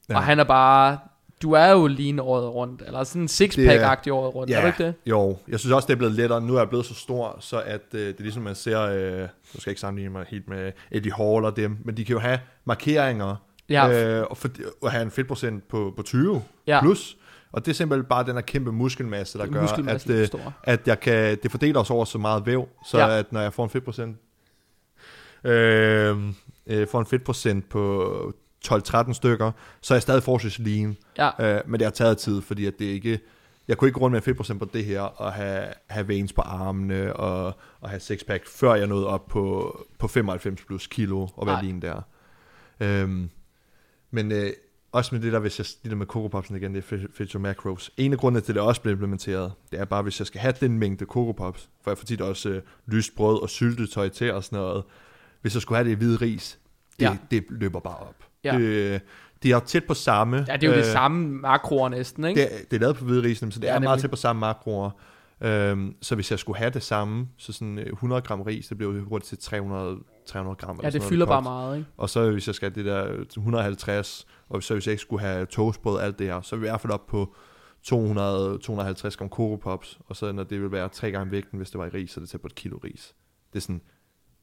Speaker 1: Ja. Og han er bare, du er jo lige året rundt, eller sådan en sixpack-agtig året rundt,
Speaker 2: ja,
Speaker 1: er du ikke det?
Speaker 2: Jo, jeg synes også, det er blevet lettere. Nu er jeg blevet så stor, så at øh, det er ligesom, man ser, øh, nu skal jeg ikke sammenligne mig helt med Eddie Hall og dem, men de kan jo have markeringer, ja. øh, og, for, og have en fedtprocent på, på 20 ja. plus. Og det er simpelthen bare den her kæmpe muskelmasse, der gør, at, det, at jeg kan, det fordeler sig over så meget væv, så ja. at når jeg får en fedtprocent, øh, øh, får en fedtprocent på 12-13 stykker, så er jeg stadig forholdsvis lean. Ja. Øh, men det har taget tid, fordi at det ikke, jeg kunne ikke rundt med fedtprocent på det her, og have, have veins på armene, og, og have sixpack, før jeg nåede op på, på 95 plus kilo, og være lean der. Øhm, men øh, også med det der, hvis jeg, det der med Coco Popsen igen, det er Your Macros. En af grundene til, at det også bliver implementeret, det er bare, hvis jeg skal have den mængde Coco Pops, for jeg får tit også øh, lyst brød og syltetøj til og sådan noget. Hvis jeg skulle have det i hvide ris, det, ja. det løber bare op. Ja. Det, det er tæt på samme.
Speaker 1: Ja, det er jo øh, det samme makroer næsten, ikke?
Speaker 2: Det, det er lavet på hvide ris, så det ja, er nemlig. meget tæt på samme makroer. Øhm, så hvis jeg skulle have det samme, så sådan 100 øh, gram ris, det bliver jo hurtigt til 300, 300 gram.
Speaker 1: Ja, det fylder bare meget, ikke?
Speaker 2: Og så hvis jeg skal det der 150, og så hvis jeg ikke skulle have toastbrød alt det her, så er vi i hvert fald op på 200-250 gram Coco Pops, og så når det vil være tre gange vægten, hvis det var i ris, så er det til på et kilo ris. Det er sådan,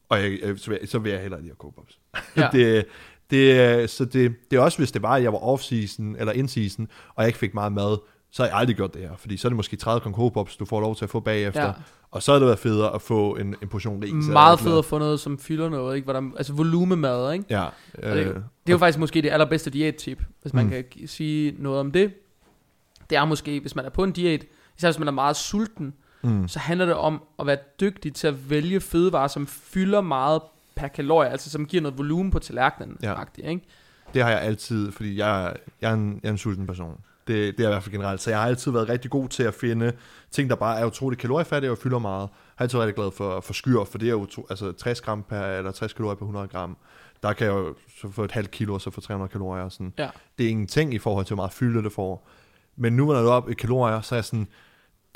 Speaker 2: og jeg, så, vil jeg, så vil jeg hellere lige have Coco Pops. Ja. det, det, så det, det er også, hvis det var, at jeg var off-season eller in-season, og jeg ikke fik meget mad, så har jeg aldrig gjort det her. Fordi så er det måske 30 gram Coco Pops, du får lov til at få bagefter. Ja. Og så er det været federe at få en, en portion ris.
Speaker 1: Meget federe at få noget, som fylder noget, ikke? Hvor der, altså volumemad, ikke?
Speaker 2: Ja.
Speaker 1: Øh, det, det er jo faktisk måske det allerbedste diættip, hvis man mm. kan sige noget om det. Det er måske, hvis man er på en diæt, især hvis man er meget sulten, mm. så handler det om at være dygtig til at vælge fødevarer, som fylder meget per kalorie, altså som giver noget volumen på tallerkenen. Ja. ikke?
Speaker 2: Det har jeg altid, fordi jeg, jeg, er, en, jeg er en sulten person. Det, det er i hvert fald generelt. Så jeg har altid været rigtig god til at finde ting, der bare er utroligt kaloriefattige og fylder meget. Jeg har altid været rigtig glad for, for skyr, for det er jo to, altså 60 gram per, eller 60 kalorier per 100 gram. Der kan jeg jo så få et halvt kilo, og så få 300 kalorier. Og sådan. Ja. Det er ingenting i forhold til, hvor meget fylde det får. Men nu, når du er op i kalorier, så er jeg sådan,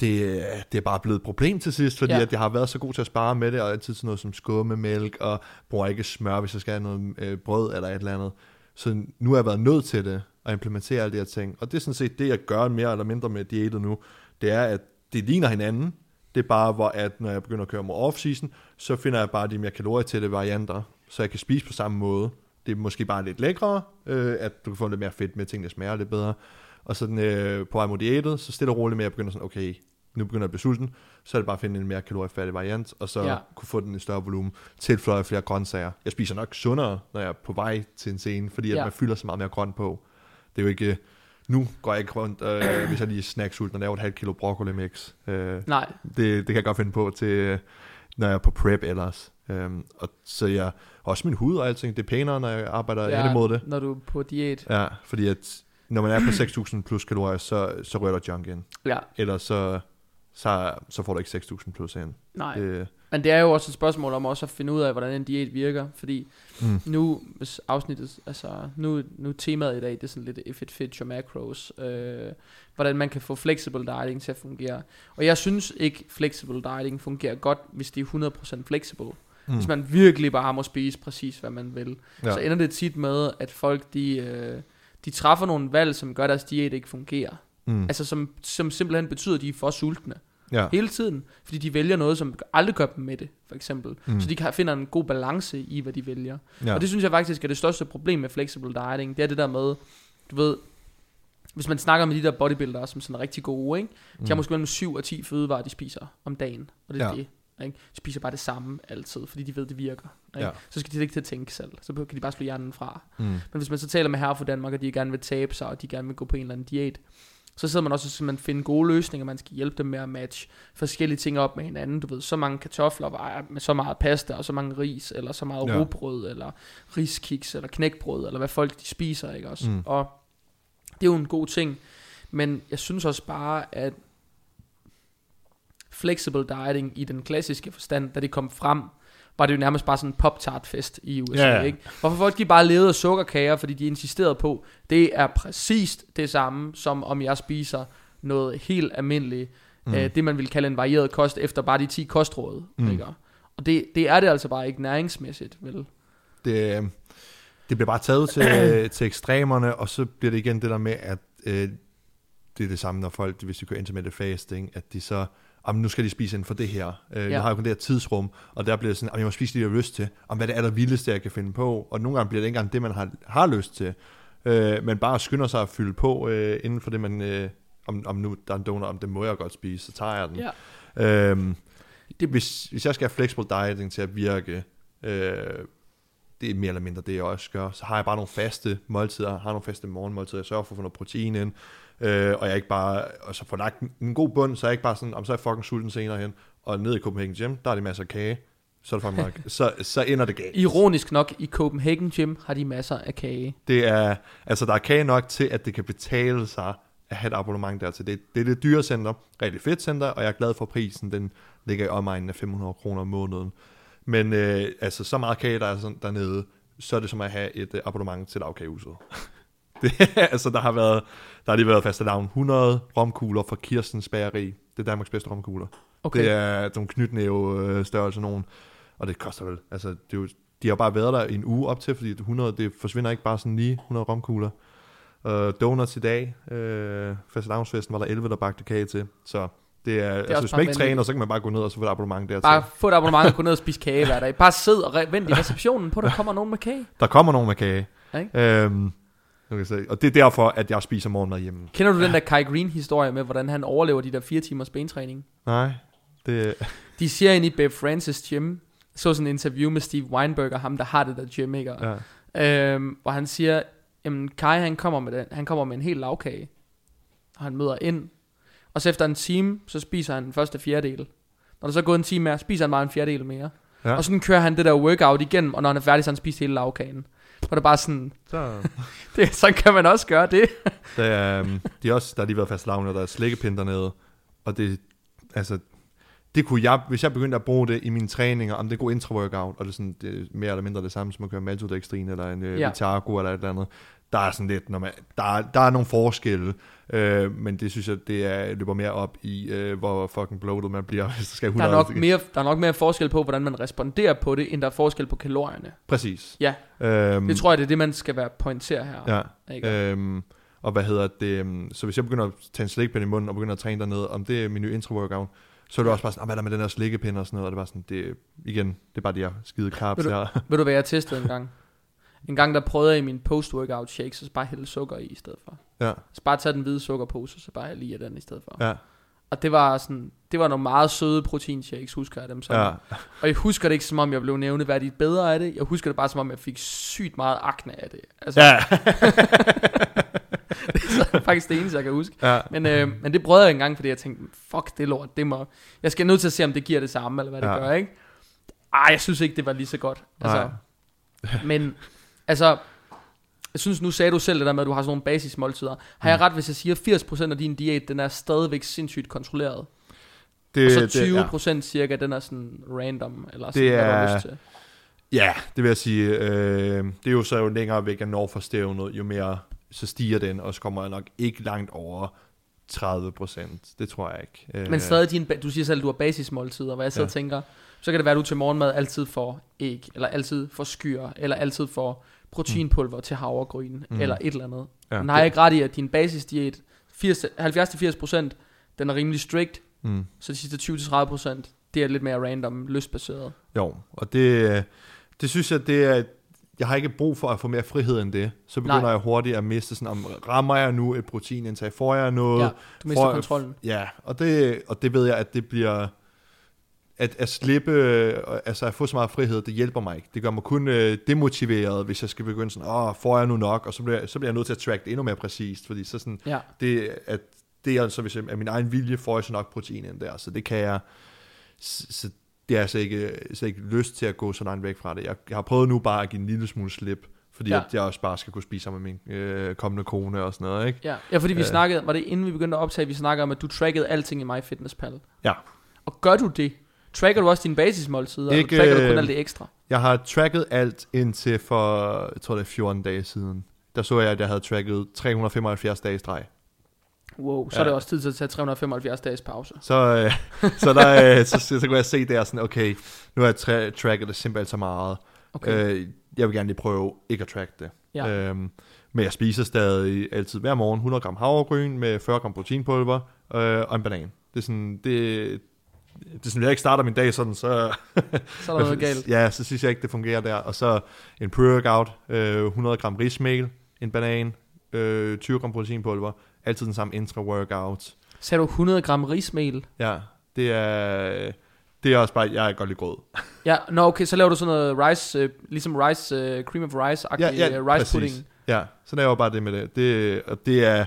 Speaker 2: det, det er bare blevet et problem til sidst, fordi ja. at jeg har været så god til at spare med det, og altid sådan noget som skumme mælk, og bruger ikke smør, hvis jeg skal have noget øh, brød eller et eller andet. Så nu har jeg været nødt til det, at implementere alle de her ting. Og det er sådan set det, jeg gør mere eller mindre med diætet nu, det er, at det ligner hinanden. Det er bare, hvor at når jeg begynder at køre more off-season, så finder jeg bare de mere kalorietætte varianter, så jeg kan spise på samme måde. Det er måske bare lidt lækre, øh, at du kan få lidt mere fedt med, tingene smager lidt bedre. Og så øh, på vej mod diætet, så stille og roligt med, at jeg begynder sådan, okay, nu begynder at blive sulten, så er det bare at finde en mere kaloriefattig variant, og så ja. kunne få den i større volumen, tilføje flere grøntsager. Jeg spiser nok sundere, når jeg er på vej til en scene, fordi at ja. man fylder så meget mere grønt på. Det er jo ikke, nu går jeg ikke rundt, øh, hvis jeg lige snakker sulten og laver et halvt kilo broccoli mix. Øh,
Speaker 1: Nej.
Speaker 2: Det, det kan jeg godt finde på til, når jeg er på prep ellers. Um, og så jeg, også min hud og alting, det er pænere, når jeg arbejder ja, hen imod det.
Speaker 1: når du er på diæt.
Speaker 2: Ja, fordi at når man er på 6.000 plus kalorier, så, så rører der junk ind. Ja. Eller så, så, så får du ikke 6.000 plus ind.
Speaker 1: Nej, det, men det er jo også et spørgsmål om også at finde ud af, hvordan en diæt virker, fordi mm. nu, hvis afsnittet, altså nu, nu temaet i dag, det er sådan lidt if it fits your macros, øh, hvordan man kan få flexible dieting til at fungere. Og jeg synes ikke, flexible dieting fungerer godt, hvis det er 100% flexible. Mm. Hvis man virkelig bare må spise præcis, hvad man vil. Ja. Så ender det tit med, at folk, de, øh, de træffer nogle valg, som gør, at deres diæt ikke fungerer. Mm. Altså som, som simpelthen betyder, at de er for sultne. Ja. Hele tiden. Fordi de vælger noget, som aldrig gør dem med det, for eksempel. Mm. Så de kan, finder en god balance i, hvad de vælger. Ja. Og det synes jeg faktisk er det største problem med flexible dieting. Det er det der med, du ved, hvis man snakker med de der bodybuildere, som sådan er rigtig gode, ikke? de har mm. måske mellem 7 og 10 fødevarer, de spiser om dagen. Og det er ja. det. Ikke? De spiser bare det samme altid, fordi de ved, det virker. Ikke? Ja. Så skal de ikke til at tænke selv. Så kan de bare slå hjernen fra. Mm. Men hvis man så taler med herre for Danmark, og de gerne vil tabe sig, og de gerne vil gå på en eller anden diæt, så sidder man også og man finde gode løsninger, man skal hjælpe dem med at matche forskellige ting op med hinanden. Du ved, så mange kartofler med så meget pasta, og så mange ris, eller så meget ja. rugbrød, eller riskiks, eller knækbrød, eller hvad folk de spiser, ikke også? Mm. Og det er jo en god ting, men jeg synes også bare, at flexible dieting i den klassiske forstand, da det kom frem, var det jo nærmest bare sådan en pop-tart-fest i USA, ja, ja. ikke? Hvorfor folk de bare levede af sukkerkager, fordi de insisterede på, det er præcis det samme, som om jeg spiser noget helt almindeligt, mm. øh, det man vil kalde en varieret kost, efter bare de 10 kostråd, mm. ikke? Og det, det er det altså bare ikke næringsmæssigt, vel?
Speaker 2: Det, øh, det bliver bare taget til, til ekstremerne, og så bliver det igen det der med, at øh, det er det samme, når folk, hvis de kører intermittent fasting, at de så nu skal de spise inden for det her. Øh, ja. Jeg har jo kun det her tidsrum, og der bliver det sådan, at jeg må spise det, jeg har lyst til, om hvad det er der vildeste, jeg kan finde på. Og nogle gange bliver det ikke engang det, man har, har lyst til. Øh, men bare skynder sig at fylde på øh, inden for det, man... Øh, om, om nu der er en donor, om det må jeg godt spise, så tager jeg den. Ja. Øhm, det, hvis, hvis jeg skal have flexible dieting til at virke, øh, det er mere eller mindre det, jeg også gør, så har jeg bare nogle faste måltider, har nogle faste morgenmåltider, jeg sørger for at få noget protein ind, øh, og jeg ikke bare, og så får lagt en god bund, så er jeg ikke bare sådan, om så er jeg fucking sulten senere hen, og nede i Copenhagen Gym, der er det masser af kage, så er det fucking så, så ender det galt.
Speaker 1: Ironisk nok, i Copenhagen Gym har de masser af kage.
Speaker 2: Det er, altså der er kage nok til, at det kan betale sig at have et abonnement dertil. Det, det er det dyre center, rigtig fedt center, og jeg er glad for prisen, den ligger i omegnen af 500 kroner om måneden. Men øh, altså så meget kage, der er sådan dernede, så er det som at have et øh, abonnement til lavkagehuset. det, altså der har været, der har lige været faste navn 100 romkugler fra Kirstens Bageri. Det er Danmarks bedste romkugler. Okay. Det er nogle knytnæve øh, størrelse nogen, og det koster vel, altså det er jo, de har bare været der en uge op til, fordi 100, det forsvinder ikke bare sådan lige 100 romkugler. Uh, donuts i dag, uh, faste var der 11, der bagte kage til, så det er, det er altså, hvis man ikke træner, så kan man bare gå ned og så få et abonnement der.
Speaker 1: Bare få et abonnement og gå ned og spise kage hver dag. Bare sid og vent i receptionen på, at der kommer nogen med kage.
Speaker 2: Der kommer nogen med kage. Okay. Øhm, Okay, så, og det er derfor, at jeg spiser morgenmad hjemme.
Speaker 1: Kender du den der Kai Green historie med, hvordan han overlever de der fire timers bentræning?
Speaker 2: Nej. Det...
Speaker 1: De siger ind i Bev Francis gym, så sådan en interview med Steve Weinberg og ham, der har det der gym, ikke? Ja. Øhm, hvor han siger, jamen Kai han kommer med den, han kommer med en helt lavkage, og han møder ind, og så efter en time, så spiser han den første fjerdedel. Når der så er gået en time mere, spiser han bare en fjerdedel mere. Ja. Og sådan kører han det der workout igennem, og når han er færdig, så han spiser hele lavkagen. Hvor det bare sådan, så. det, så kan man også gøre det.
Speaker 2: der, er, um, de er også, der har lige været fast lavne, der er slikkepind dernede, og det, altså, det kunne jeg, hvis jeg begyndte at bruge det i mine træninger, om det er god intra-workout, og det er, sådan, det er mere eller mindre det samme, som at køre maltodextrin, eller en øh, ja. Vitargo, eller et eller andet, der er sådan lidt, når man, der, er, der er nogle forskelle, øh, men det synes jeg, det er, løber mere op i, øh, hvor fucking bloated man bliver, hvis der skal 100
Speaker 1: der er, nok mere, der er nok mere forskel på, hvordan man responderer på det, end der er forskel på kalorierne.
Speaker 2: Præcis.
Speaker 1: Ja, øhm, det tror jeg, det er det, man skal være pointere her.
Speaker 2: Ja, ikke? Øhm, og hvad hedder det, øhm, så hvis jeg begynder at tage en slikpind i munden, og begynder at træne dernede, om det er min nye intro-workout, så er det også bare sådan, ah, hvad er der med den her slikkepind og sådan noget, og det er bare sådan, det, igen, det er bare de her skide carbs
Speaker 1: ved du,
Speaker 2: her.
Speaker 1: Ved du, hvad jeg testede en gang? En gang der prøvede jeg i min post-workout shake, så bare hælde sukker i i stedet for.
Speaker 2: Ja.
Speaker 1: Så bare tage den hvide sukkerpose, så bare lige den i stedet for.
Speaker 2: Ja.
Speaker 1: Og det var sådan, det var nogle meget søde proteinshakes, husker jeg dem som. Ja. Og jeg husker det ikke som om, jeg blev nævneværdigt bedre af det. Jeg husker det bare som om, jeg fik sygt meget akne af det. Altså,
Speaker 2: ja.
Speaker 1: det er faktisk det eneste, jeg kan huske. Ja. Men, øh, men det prøvede jeg engang, fordi jeg tænkte, fuck det lort, det må... Jeg skal nødt til at se, om det giver det samme, eller hvad det ja. gør, ikke? Ej, jeg synes ikke, det var lige så godt. Altså, men Altså, jeg synes, nu sagde du selv det der med, at du har sådan nogle basismåltider. Har mm. jeg ret, hvis jeg siger, at 80% af din diæt, den er stadigvæk sindssygt kontrolleret? Det, og så 20 procent ja. cirka, den er sådan random, eller sådan, det er, hvad du lyst til.
Speaker 2: Ja, det vil jeg sige. Øh, det er jo så jo længere væk, at når for stævnet, jo mere så stiger den, og så kommer jeg nok ikke langt over 30 procent. Det tror jeg ikke.
Speaker 1: Øh, Men stadig, din, du siger selv, at du har basismåltider, hvor jeg sidder ja. og tænker, så kan det være, at du til morgenmad altid får æg, eller altid får skyr, eller altid får proteinpulver mm. til havregryn, mm. eller et eller andet. Ja, Men har jeg ikke ret i, at din basisdiæt, 70-80%, den er rimelig strict, mm. så de sidste 20-30%, det er lidt mere random, lystbaseret.
Speaker 2: Jo, og det, det synes jeg, det er, jeg har ikke brug for at få mere frihed end det. Så begynder Nej. jeg hurtigt at miste sådan, om rammer jeg nu et proteinindtag, får jeg noget? Ja,
Speaker 1: du mister får, kontrollen.
Speaker 2: Ja, og det, og det ved jeg, at det bliver, at, at slippe, altså at få så meget frihed, det hjælper mig ikke. Det gør mig kun øh, demotiveret, hvis jeg skal begynde sådan, åh, får jeg nu nok? Og så bliver, så bliver jeg nødt til at track det endnu mere præcist, fordi så sådan, ja. det, at det er altså, hvis jeg, af min egen vilje får jeg så nok protein ind der, så det kan jeg, så det er altså ikke, så ikke lyst til at gå så langt væk fra det. Jeg, jeg har prøvet nu bare at give en lille smule slip, fordi ja. at jeg også bare skal kunne spise sammen med min øh, kommende kone og sådan noget, ikke?
Speaker 1: Ja, ja fordi vi øh. snakkede, var det inden vi begyndte at optage, vi snakkede om, at du trackede alting i MyFitnessPal.
Speaker 2: Ja.
Speaker 1: Og gør du det? Tracker du også dine basismåltider, eller tracker du kun øh, alt det ekstra?
Speaker 2: Jeg har tracket alt indtil for, jeg tror det er 14 dage siden. Der så jeg, at jeg havde tracket 375 dage i streg.
Speaker 1: Wow, så ja. er det også tid til at tage 375 dages pause.
Speaker 2: Så, øh, så, der, øh, så, så, så kunne jeg se der sådan, okay, nu har jeg tra- tracket det simpelthen så meget. Okay. Øh, jeg vil gerne lige prøve ikke at track det. Ja. Øhm, men jeg spiser stadig altid hver morgen 100 gram havregryn med 40 gram proteinpulver øh, og en banan. Det er sådan, det, det sådan, jeg ikke starter min dag sådan, så...
Speaker 1: så er der noget galt.
Speaker 2: Ja, så synes jeg ikke, det fungerer der. Og så en pre-workout, øh, 100 gram rismel, en banan, øh, 20 gram proteinpulver, altid den samme intra-workout.
Speaker 1: Sagde du 100 gram rismel?
Speaker 2: Ja, det er... Det er også bare, jeg er godt lide grød.
Speaker 1: ja, nå okay, så laver du sådan noget rice, øh, ligesom rice, øh, cream of rice-agtig ja, ja, øh, rice præcis. pudding.
Speaker 2: Ja, så laver jeg bare det med det. det og det er,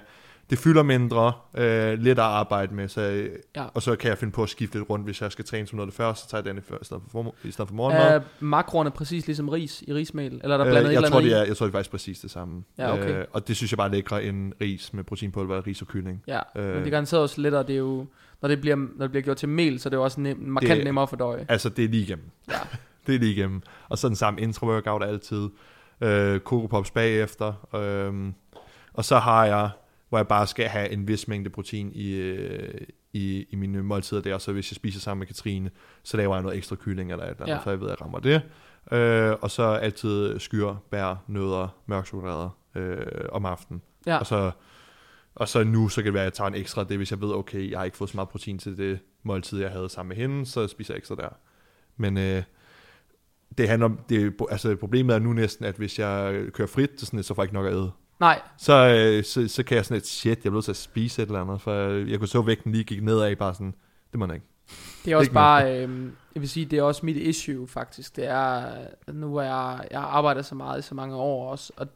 Speaker 2: det fylder mindre, øh, let at arbejde med, så, ja. og så kan jeg finde på at skifte lidt rundt, hvis jeg skal træne som noget det første, så tager jeg den i, stedet for, i stedet for morgenmad. Er
Speaker 1: makroerne præcis ligesom ris i rismel, eller er der blandet
Speaker 2: øh, jeg
Speaker 1: et
Speaker 2: tror, andet er, Jeg tror, det er faktisk præcis det samme. Ja, okay. øh, og det synes jeg bare er lækre end ris med proteinpulver, ris og kylling.
Speaker 1: Ja, øh, men det er garanteret også lettere, det er jo, når det bliver, når det bliver gjort til mel, så det er jo også nem, markant det, nemmere for døje.
Speaker 2: Altså, det er lige igennem. Ja. det er lige igennem. Og så den samme intro-workout altid. Øh, Coco Pops bagefter. Øh, og så har jeg hvor jeg bare skal have en vis mængde protein i, øh, i, i mine måltider der, så hvis jeg spiser sammen med Katrine, så laver jeg noget ekstra kylling eller et eller andet, ja. så jeg ved, at jeg rammer det. Øh, og så altid skyr, bær, nødder, mørk chokolade øh, om aftenen. Ja. Og så og så nu, så kan det være, at jeg tager en ekstra det, hvis jeg ved, okay, jeg har ikke fået så meget protein til det måltid, jeg havde sammen med hende, så spiser jeg ekstra der. Men øh, det handler om, det, altså problemet er nu næsten, at hvis jeg kører frit, så, sådan, så får jeg ikke nok at æde.
Speaker 1: Nej.
Speaker 2: Så, øh, så, så kan jeg sådan et, shit, jeg bliver nødt til at spise et eller andet, for jeg, jeg kunne så vægten lige gik nedad, bare sådan, det må jeg ikke.
Speaker 1: Det er også bare, øh, jeg vil sige, det er også mit issue faktisk. Det er, nu er jeg, jeg arbejder så meget i så mange år også, og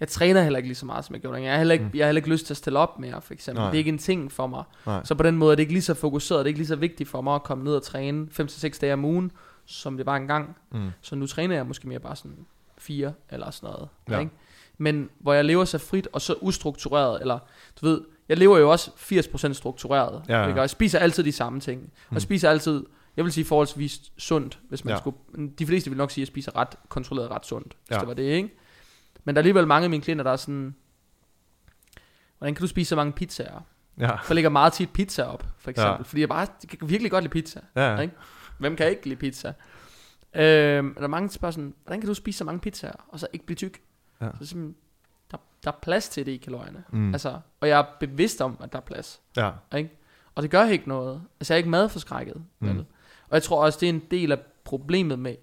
Speaker 1: jeg træner heller ikke lige så meget, som jeg gjorde. Jeg har heller ikke, mm. jeg har heller ikke lyst til at stille op mere, for eksempel. Nej. Det er ikke en ting for mig. Nej. Så på den måde er det ikke lige så fokuseret, det er ikke lige så vigtigt for mig at komme ned og træne 5-6 dage om ugen, som det var engang. Mm. Så nu træner jeg måske mere bare sådan fire eller sådan noget. Ja. Ikke? Men hvor jeg lever så frit og så ustruktureret, eller du ved, jeg lever jo også 80% struktureret. Ja, ja. Ikke? Og jeg spiser altid de samme ting. Og hmm. spiser altid, jeg vil sige forholdsvis sundt, hvis man ja. skulle, de fleste vil nok sige, at jeg spiser ret kontrolleret ret sundt, hvis ja. det var det, ikke? Men der er alligevel mange af mine klienter, der er sådan, hvordan kan du spise så mange pizzaer? Ja. For jeg lægger meget tit pizza op, for eksempel. Ja. Fordi jeg bare jeg kan virkelig godt lide pizza. Ja. Ikke? Hvem kan ikke lide pizza? Øhm, der er mange, der spørger sådan, hvordan kan du spise så mange pizzaer, og så ikke blive tyk? Ja. Så simpelthen, der, der er plads til det i kalorierne. Mm. Altså, og jeg er bevidst om, at der er plads. Ja. Ikke? Og det gør ikke noget. Altså, jeg er ikke madforskrækket. Mm. Vel? Og jeg tror også, det er en del af problemet med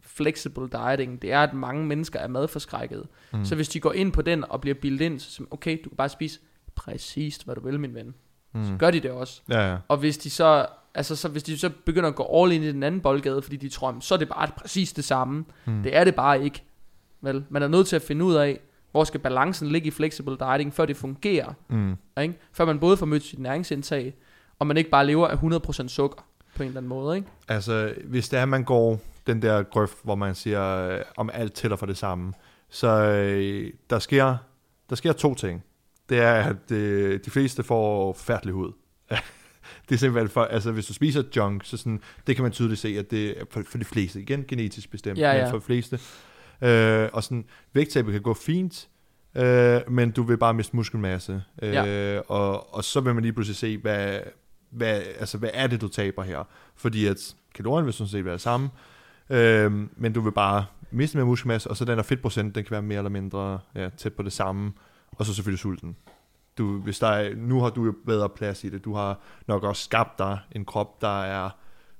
Speaker 1: flexible dieting, det er, at mange mennesker er madforskrækket. Mm. Så hvis de går ind på den og bliver bildet ind, så okay, du kan bare spise præcis, hvad du vil, min ven. Mm. Så gør de det også. Ja, ja. Og hvis de så, altså så, hvis de så begynder at gå all in i den anden boldgade, fordi de tror, så er det bare præcis det samme. Mm. Det er det bare ikke. Vel? Man er nødt til at finde ud af, hvor skal balancen ligge i flexible dieting, før det fungerer. Mm. Ikke? Før man både får mødt sit næringsindtag, og man ikke bare lever af 100% sukker på en eller anden måde. Ikke?
Speaker 2: Altså, hvis det er, man går den der grøft, hvor man siger, øh, om alt tæller for det samme, så øh, der, sker, der sker to ting. Det er, at øh, de fleste får færdelig hud. det er simpelthen for, altså hvis du spiser junk, så sådan, det kan man tydeligt se, at det er for, for de fleste, igen genetisk bestemt,
Speaker 1: Ja,
Speaker 2: men
Speaker 1: ja.
Speaker 2: for de fleste. Øh, og sådan, vægttabet kan gå fint, øh, men du vil bare miste muskelmasse. Øh,
Speaker 1: Ja.
Speaker 2: og, og så vil man lige pludselig se, hvad, hvad, altså, hvad er det, du taber her? Fordi at kalorien vil sådan set være det samme, øh, men du vil bare miste mere muskelmasse, og så den der fedtprocent, den kan være mere eller mindre ja, tæt på det samme, og så selvfølgelig sulten. Du, hvis der er, nu har du jo bedre plads i det. Du har nok også skabt dig en krop, der er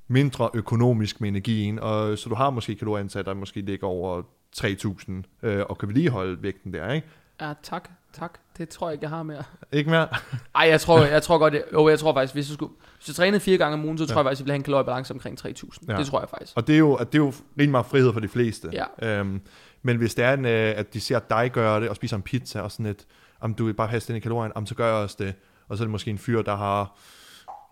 Speaker 2: mindre økonomisk med energien, og så du har måske kalorieindtag, der måske ligger over 3.000, øh, og kan vedligeholde vægten der, ikke?
Speaker 1: Ja, tak, tak. Det tror jeg ikke, jeg har mere.
Speaker 2: Ikke mere?
Speaker 1: Ej, jeg tror, jeg tror godt, jeg, jo, jeg tror faktisk, hvis jeg, skulle, hvis jeg trænede fire gange om ugen, så tror
Speaker 2: Ja.
Speaker 1: jeg faktisk, jeg ville have en kaloriebalance omkring 3.000.
Speaker 2: Ja.
Speaker 1: Det tror jeg faktisk.
Speaker 2: Og det er jo, det er jo rimelig meget frihed for de fleste.
Speaker 1: Ja.
Speaker 2: Øhm, men hvis det er, en, øh, at de ser dig gøre det, og spiser en pizza, og sådan et, om du vil bare have den i kalorien, om så gør jeg også det. Og så er det måske en fyr, der har,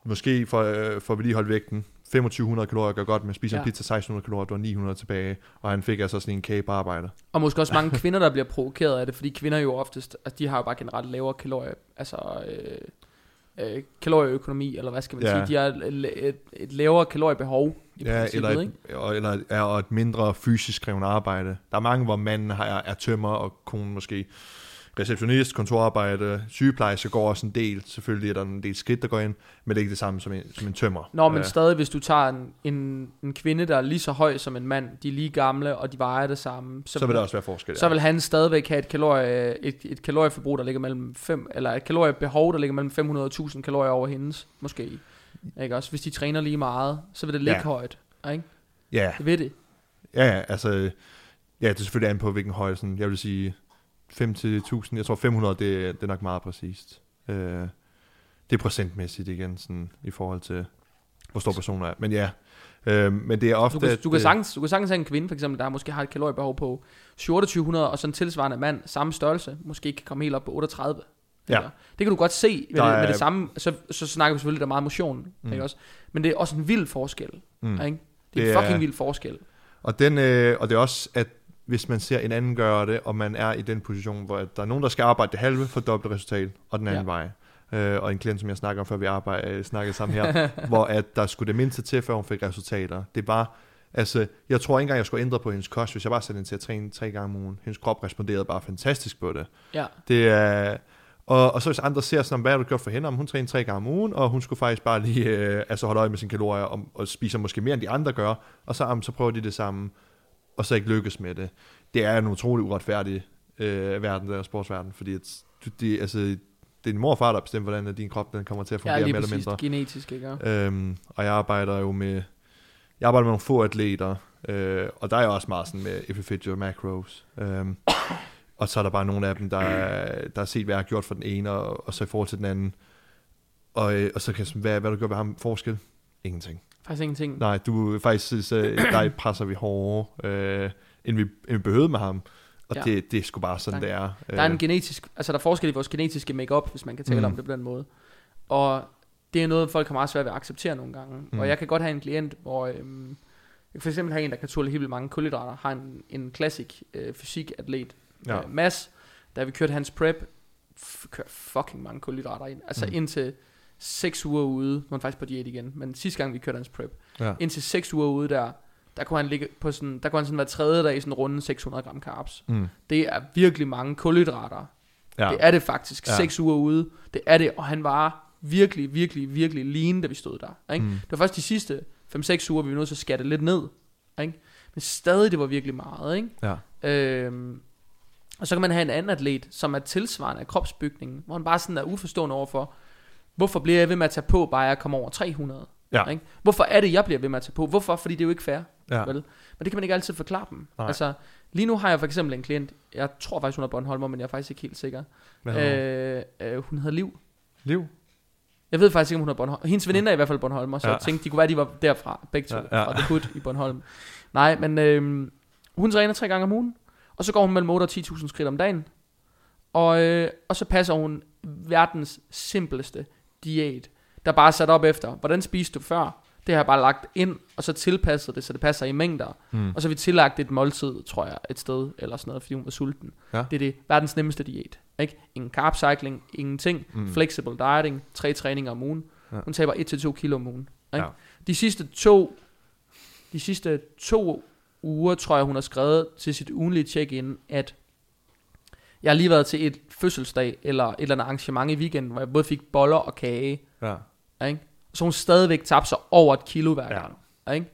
Speaker 2: måske for, øh, for at vedligeholde vægten, 2500 kalorier gør godt, men spiser ja. En pizza 1600 kalorier, du har 900 tilbage, og han fik altså sådan en kage på arbejde.
Speaker 1: Og måske også mange kvinder, der bliver provokeret af det, fordi kvinder jo oftest, altså de har jo bare generelt lavere kalorie, altså øh, øh, kalorieøkonomi, eller hvad skal man
Speaker 2: Ja.
Speaker 1: sige, de har et, et, et lavere kaloriebehov i
Speaker 2: Ja, eller
Speaker 1: ikke?
Speaker 2: et, og- eller er og et mindre fysisk krævende arbejde. Der er mange, hvor manden har, er tømmer, og konen måske receptionist, kontorarbejde, sygeplejerske går også en del. Selvfølgelig er der en del skridt, der går ind, men det er ikke det samme som en, som en tømmer.
Speaker 1: Nå, men
Speaker 2: Øh,
Speaker 1: stadig, hvis du tager en, en, en kvinde, der er lige så høj som en mand, de er lige gamle, og de vejer det samme,
Speaker 2: så, så vil der også være forskel.
Speaker 1: så vil han stadigvæk have et, kalorie, et, et kalorieforbrug, der ligger mellem 5, eller et kaloriebehov, der ligger mellem 500 og 1000 kalorier over hendes, måske. Ikke også? Hvis de træner lige meget, så vil det ligge
Speaker 2: Ja.
Speaker 1: højt. Ikke?
Speaker 2: Ja,
Speaker 1: Det ved det.
Speaker 2: ja, ja, altså, ja, det er selvfølgelig an på, hvilken højde, sådan, jeg vil sige 5 til 1000, jeg tror 500, det, det er nok meget præcist. Øh, det er procentmæssigt igen, sådan, i forhold til, hvor stor personen er. Men ja, øh, men det er ofte...
Speaker 1: Du kan, du, kan sagtens, du kan sagtens have en kvinde, for eksempel, der måske har et kaloriebehov på 2700, og så en tilsvarende mand, samme størrelse, måske ikke kan komme helt op på 38.
Speaker 2: Ja.
Speaker 1: Det kan du godt se med,
Speaker 2: Der
Speaker 1: det, med
Speaker 2: er-
Speaker 1: det samme. Så, så snakker vi selvfølgelig, der er meget motion.
Speaker 2: Mm.
Speaker 1: Ikke også? Men det er også en vild forskel.
Speaker 2: Mm.
Speaker 1: Ikke? Det er
Speaker 2: Det
Speaker 1: en
Speaker 2: er-
Speaker 1: fucking vild forskel.
Speaker 2: Og, den, øh, og det er også, at hvis man ser en anden gøre det, og man er i den position, hvor at der er nogen, der skal arbejde det halve for dobbelt resultat, og den anden ja.
Speaker 1: Ja.
Speaker 2: vej. Øh, og en klient, som jeg snakker om, før vi arbejde, øh, snakkede sammen her, hvor at der skulle det mindste til, før hun fik resultater. Det var, altså, jeg tror ikke engang, jeg skulle ændre på hendes kost, hvis jeg bare satte hende til at træne tre gange om ugen. Hendes krop responderede bare fantastisk på det.
Speaker 1: Ja.
Speaker 2: Det er... Og, og så hvis andre ser sådan, hvad har du gjort for hende? Om hun træner tre gange om ugen, og hun skulle faktisk bare lige øh, altså holde øje med sine kalorier, og, og spiser måske mere, end de andre gør, og så, om, så prøver de det samme, og så ikke lykkes med det. Det er en utrolig uretfærdig øh, verden, der sportsverden, fordi at, det, altså, det er din mor og far, der bestemmer, hvordan din krop den kommer til at
Speaker 1: Ja,
Speaker 2: fungere
Speaker 1: lige
Speaker 2: mere eller mindre.
Speaker 1: Genetisk, ikke?
Speaker 2: Øhm, og jeg arbejder jo med, jeg arbejder med nogle få atleter, øh, og der er jeg også meget sådan med if you fit your macros. Øhm, og så er der bare nogle af dem, der, er- der har set, hvad jeg har gjort for den ene, og, og så i forhold til den anden. Og, øh, og så kan jeg sådan, hvad, hvad du gjort ved ham forskel? Ingenting.
Speaker 1: Faktisk ingenting.
Speaker 2: Nej, du faktisk, så, der presser vi hårdere, øh, end, vi, end vi behøvede med ham. Og
Speaker 1: Ja.
Speaker 2: det, det er sgu bare sådan,
Speaker 1: Der-
Speaker 2: det er.
Speaker 1: Der er en
Speaker 2: Øh,
Speaker 1: genetisk, altså der er forskel i vores genetiske makeup, hvis man kan tale
Speaker 2: Mm.
Speaker 1: om det på den måde. Og det er noget, folk har meget svært ved at acceptere nogle gange.
Speaker 2: Mm.
Speaker 1: Og jeg kan godt have en klient, hvor øhm, jeg for eksempel have en, der kan tåle helt mange kulhydrater, har en, en klassik øh, fysikatlet,
Speaker 2: Ja.
Speaker 1: øh, Mads, da vi kørte hans prep, f- kørte fucking mange kulhydrater ind. Altså
Speaker 2: mm.
Speaker 1: indtil 6 uger ude, nu er han faktisk på diæt igen, men sidste gang vi kørte hans prep,
Speaker 2: ja.
Speaker 1: indtil 6 uger ude der, der kunne han ligge på sådan, der kunne han sådan hver tredje dag i sådan runde 600 gram carbs.
Speaker 2: Mm.
Speaker 1: Det er virkelig mange kulhydrater.
Speaker 2: Ja.
Speaker 1: Det er det faktisk.
Speaker 2: Ja.
Speaker 1: Ja. Seks uger ude. Det er det. Og han var virkelig, virkelig, virkelig lean, da vi stod der. Ikke?
Speaker 2: Mm.
Speaker 1: Det var først de sidste 5-6 uger, vi var nødt til at skatte lidt ned. Ikke? Men stadig, det var virkelig meget. Ikke?
Speaker 2: Ja.
Speaker 1: Øhm, og så kan man have en anden atlet, som er tilsvarende af kropsbygningen, hvor han bare sådan er uforstående overfor, hvorfor bliver jeg ved med at tage på, bare jeg kommer over 300?
Speaker 2: Ja.
Speaker 1: Ikke? Hvorfor er det, jeg bliver ved med at tage på? Hvorfor? Fordi det er jo ikke fair.
Speaker 2: Ja.
Speaker 1: Vel? Men det kan man ikke altid forklare dem.
Speaker 2: Nej.
Speaker 1: Altså, lige nu har jeg for eksempel en klient, jeg tror faktisk, hun er Bornholmer, men jeg er faktisk ikke helt sikker. Øh, øh, hun hedder Liv.
Speaker 2: Liv?
Speaker 1: Jeg ved faktisk ikke, om hun er Bornholm. Hendes veninde er i hvert fald Bornholmer, så
Speaker 2: Ja.
Speaker 1: jeg tænkte, de kunne være, de var derfra, begge to,
Speaker 2: ja.
Speaker 1: fra The Hood i Bornholm. Nej, men øh, hun træner tre gange om ugen, og så går hun mellem 8 og 10.000 skridt om dagen. Og, øh, og så passer hun verdens simpleste diæt, der bare er sat op efter, hvordan spiste du før? Det har jeg bare lagt ind, og så tilpasset det, så det passer i mængder.
Speaker 2: Mm.
Speaker 1: Og så har vi tillagt et måltid, tror jeg, et sted, eller sådan noget, fordi hun var sulten.
Speaker 2: Ja.
Speaker 1: Det er det verdens nemmeste diæt. Ikke? Ingen carb cycling, ingenting.
Speaker 2: Mm.
Speaker 1: Flexible dieting, tre træninger om ugen. Ja. Hun taber 1-2 kilo om ugen. Ikke? Ja. De sidste to, de sidste to uger, tror jeg, hun har skrevet til sit ugenlige check-in, at jeg har lige været til et fødselsdag, eller et eller andet arrangement i weekenden, hvor jeg både fik boller og kage. Ja. Ikke? Så hun stadigvæk tabte sig over et kilo hver gang. Ja. Ikke?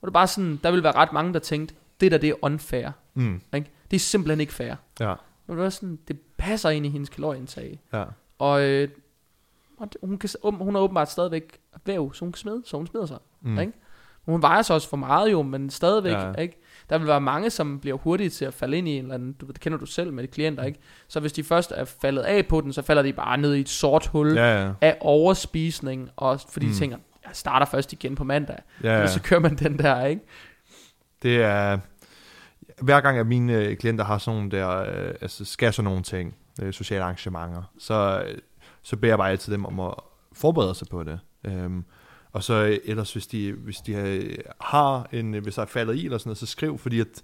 Speaker 1: Og det er bare sådan, der vil være ret mange, der tænkte, det der, det er unfair. Mm. Ikke? Det er simpelthen ikke fair. Ja. Og det, var sådan, det passer ind i hendes kalorieindtag. Ja. Og, øh, og hun, kan, hun har åbenbart stadigvæk væv, så hun kan smide, så hun smider sig. Mm. Ikke? Hun vejer sig også for meget jo, men stadigvæk, ja. ikke? Der vil være mange, som bliver hurtige til at falde ind i en eller anden, du, det kender du selv med de klienter, ikke? Så hvis de først er faldet af på den, så falder de bare ned i et sort hul ja, ja. af overspisning, og fordi mm. de tænker, jeg starter først igen på mandag, ja, ja. og så kører man den der, ikke?
Speaker 2: Det er, hver gang at mine øh, klienter har sådan nogle der, øh, altså skal sådan nogle ting, øh, sociale arrangementer, så, så beder jeg bare altid dem om at forberede sig på det. Øhm, og så ellers, hvis de, hvis de har en, hvis der er faldet i eller sådan noget, så skriv, fordi at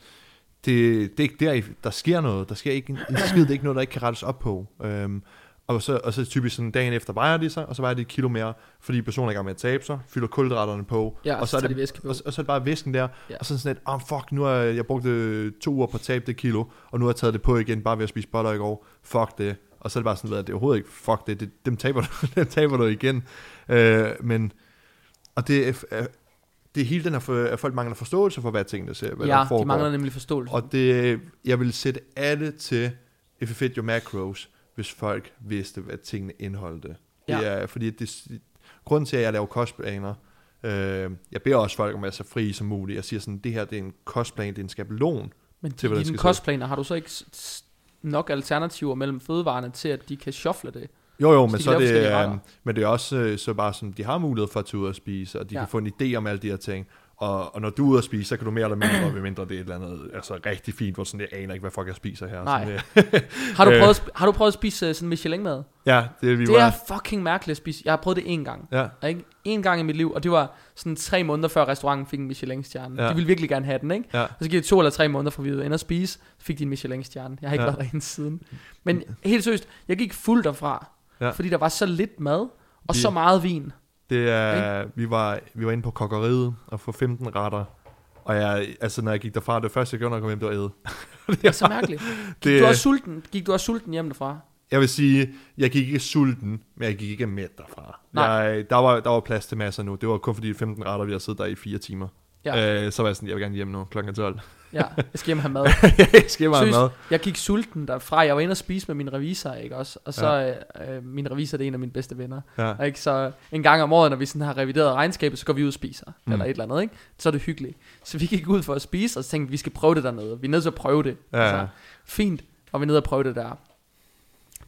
Speaker 2: det, det er ikke der, der sker noget. Der sker ikke en, en skid, det er ikke noget, der ikke kan rettes op på. Øhm, og så, og så typisk sådan dagen efter vejer de sig, og så vejer de et kilo mere, fordi personen er i gang med at tabe sig, fylder kulhydraterne på,
Speaker 1: ja,
Speaker 2: og, så,
Speaker 1: er
Speaker 2: det,
Speaker 1: væske
Speaker 2: på. Og, og, så er det bare væsken der, ja. og så sådan lidt, oh, fuck, nu har jeg, jeg brugt to uger på at tabe det kilo, og nu har jeg taget det på igen, bare ved at spise boller i går, fuck det. Og så er det bare sådan, at det er overhovedet ikke, fuck det, det dem, taber du, dem taber du igen. Øh, men, og det er, det er hele den her, for, at folk mangler forståelse for, hvad tingene ser, hvad
Speaker 1: ja, der foregår. de mangler nemlig forståelse.
Speaker 2: Og det, jeg vil sætte alle til, if you fit your macros, hvis folk vidste, hvad tingene indeholdte. Ja. Det er, fordi det, grunden til, at jeg laver kostplaner, øh, jeg beder også folk om at være så fri som muligt. Jeg siger sådan, det her det er en kostplan, det er en skabelon.
Speaker 1: Men til, i din kostplaner har du så ikke nok alternativer mellem fødevarene til, at de kan shuffle det?
Speaker 2: Jo, jo, men, så er det, øh, men det er også øh, så bare sådan, de har mulighed for at tage ud og spise, og de ja. kan få en idé om alle de her ting. Og, og når du er ude at spise, så kan du mere eller mindre, ved mindre det er et eller andet altså, rigtig fint, hvor sådan, jeg aner ikke, hvad folk jeg spiser her.
Speaker 1: Nej.
Speaker 2: Sådan,
Speaker 1: har, du prøvet, har du prøvet at spise sådan Michelin-mad?
Speaker 2: Ja, det, vi
Speaker 1: det er fucking mærkeligt at spise. Jeg har prøvet det en gang. Ja. Ikke? En gang i mit liv, og det var sådan tre måneder før restauranten fik en Michelin-stjerne. Ja. De ville virkelig gerne have den, ikke? Ja. Og så gik det to eller tre måneder, for vi inde og spise, fik de en Michelin-stjerne. Jeg har ikke ja. været derinde siden. Men helt seriøst, jeg gik fuld derfra, ja. fordi der var så lidt mad, og de... så meget vin.
Speaker 2: Det er, vi var, vi var inde på kokkeriet og få 15 retter og jeg, altså, når jeg gik derfra, det første, jeg gjorde, når jeg kom hjem, det var æde.
Speaker 1: det er så mærkeligt. Gik, det, du også sulten? gik du også sulten hjem derfra?
Speaker 2: Jeg vil sige, jeg gik ikke sulten, men jeg gik ikke mæt derfra. Nej. Jeg, der, var, der var plads til masser nu. Det var kun fordi 15 retter, vi har siddet der i fire timer. Ja. Øh, så var jeg sådan, jeg vil gerne hjem nu, klokken 12.
Speaker 1: ja, jeg skal hjem have mad.
Speaker 2: jeg skal hjem have mad.
Speaker 1: Jeg gik sulten derfra. Jeg var inde og spise med min revisor, ikke også? Og så, ja. øh, min revisor, det er en af mine bedste venner. Ja. Ikke? Så en gang om året, når vi sådan har revideret regnskabet, så går vi ud og spiser. Mm. Eller et eller andet, ikke? Så er det hyggeligt. Så vi gik ud for at spise, og så tænkte vi, vi skal prøve det dernede. Vi er nødt til at prøve det. Ja. Altså, fint, og vi er til at prøve det der.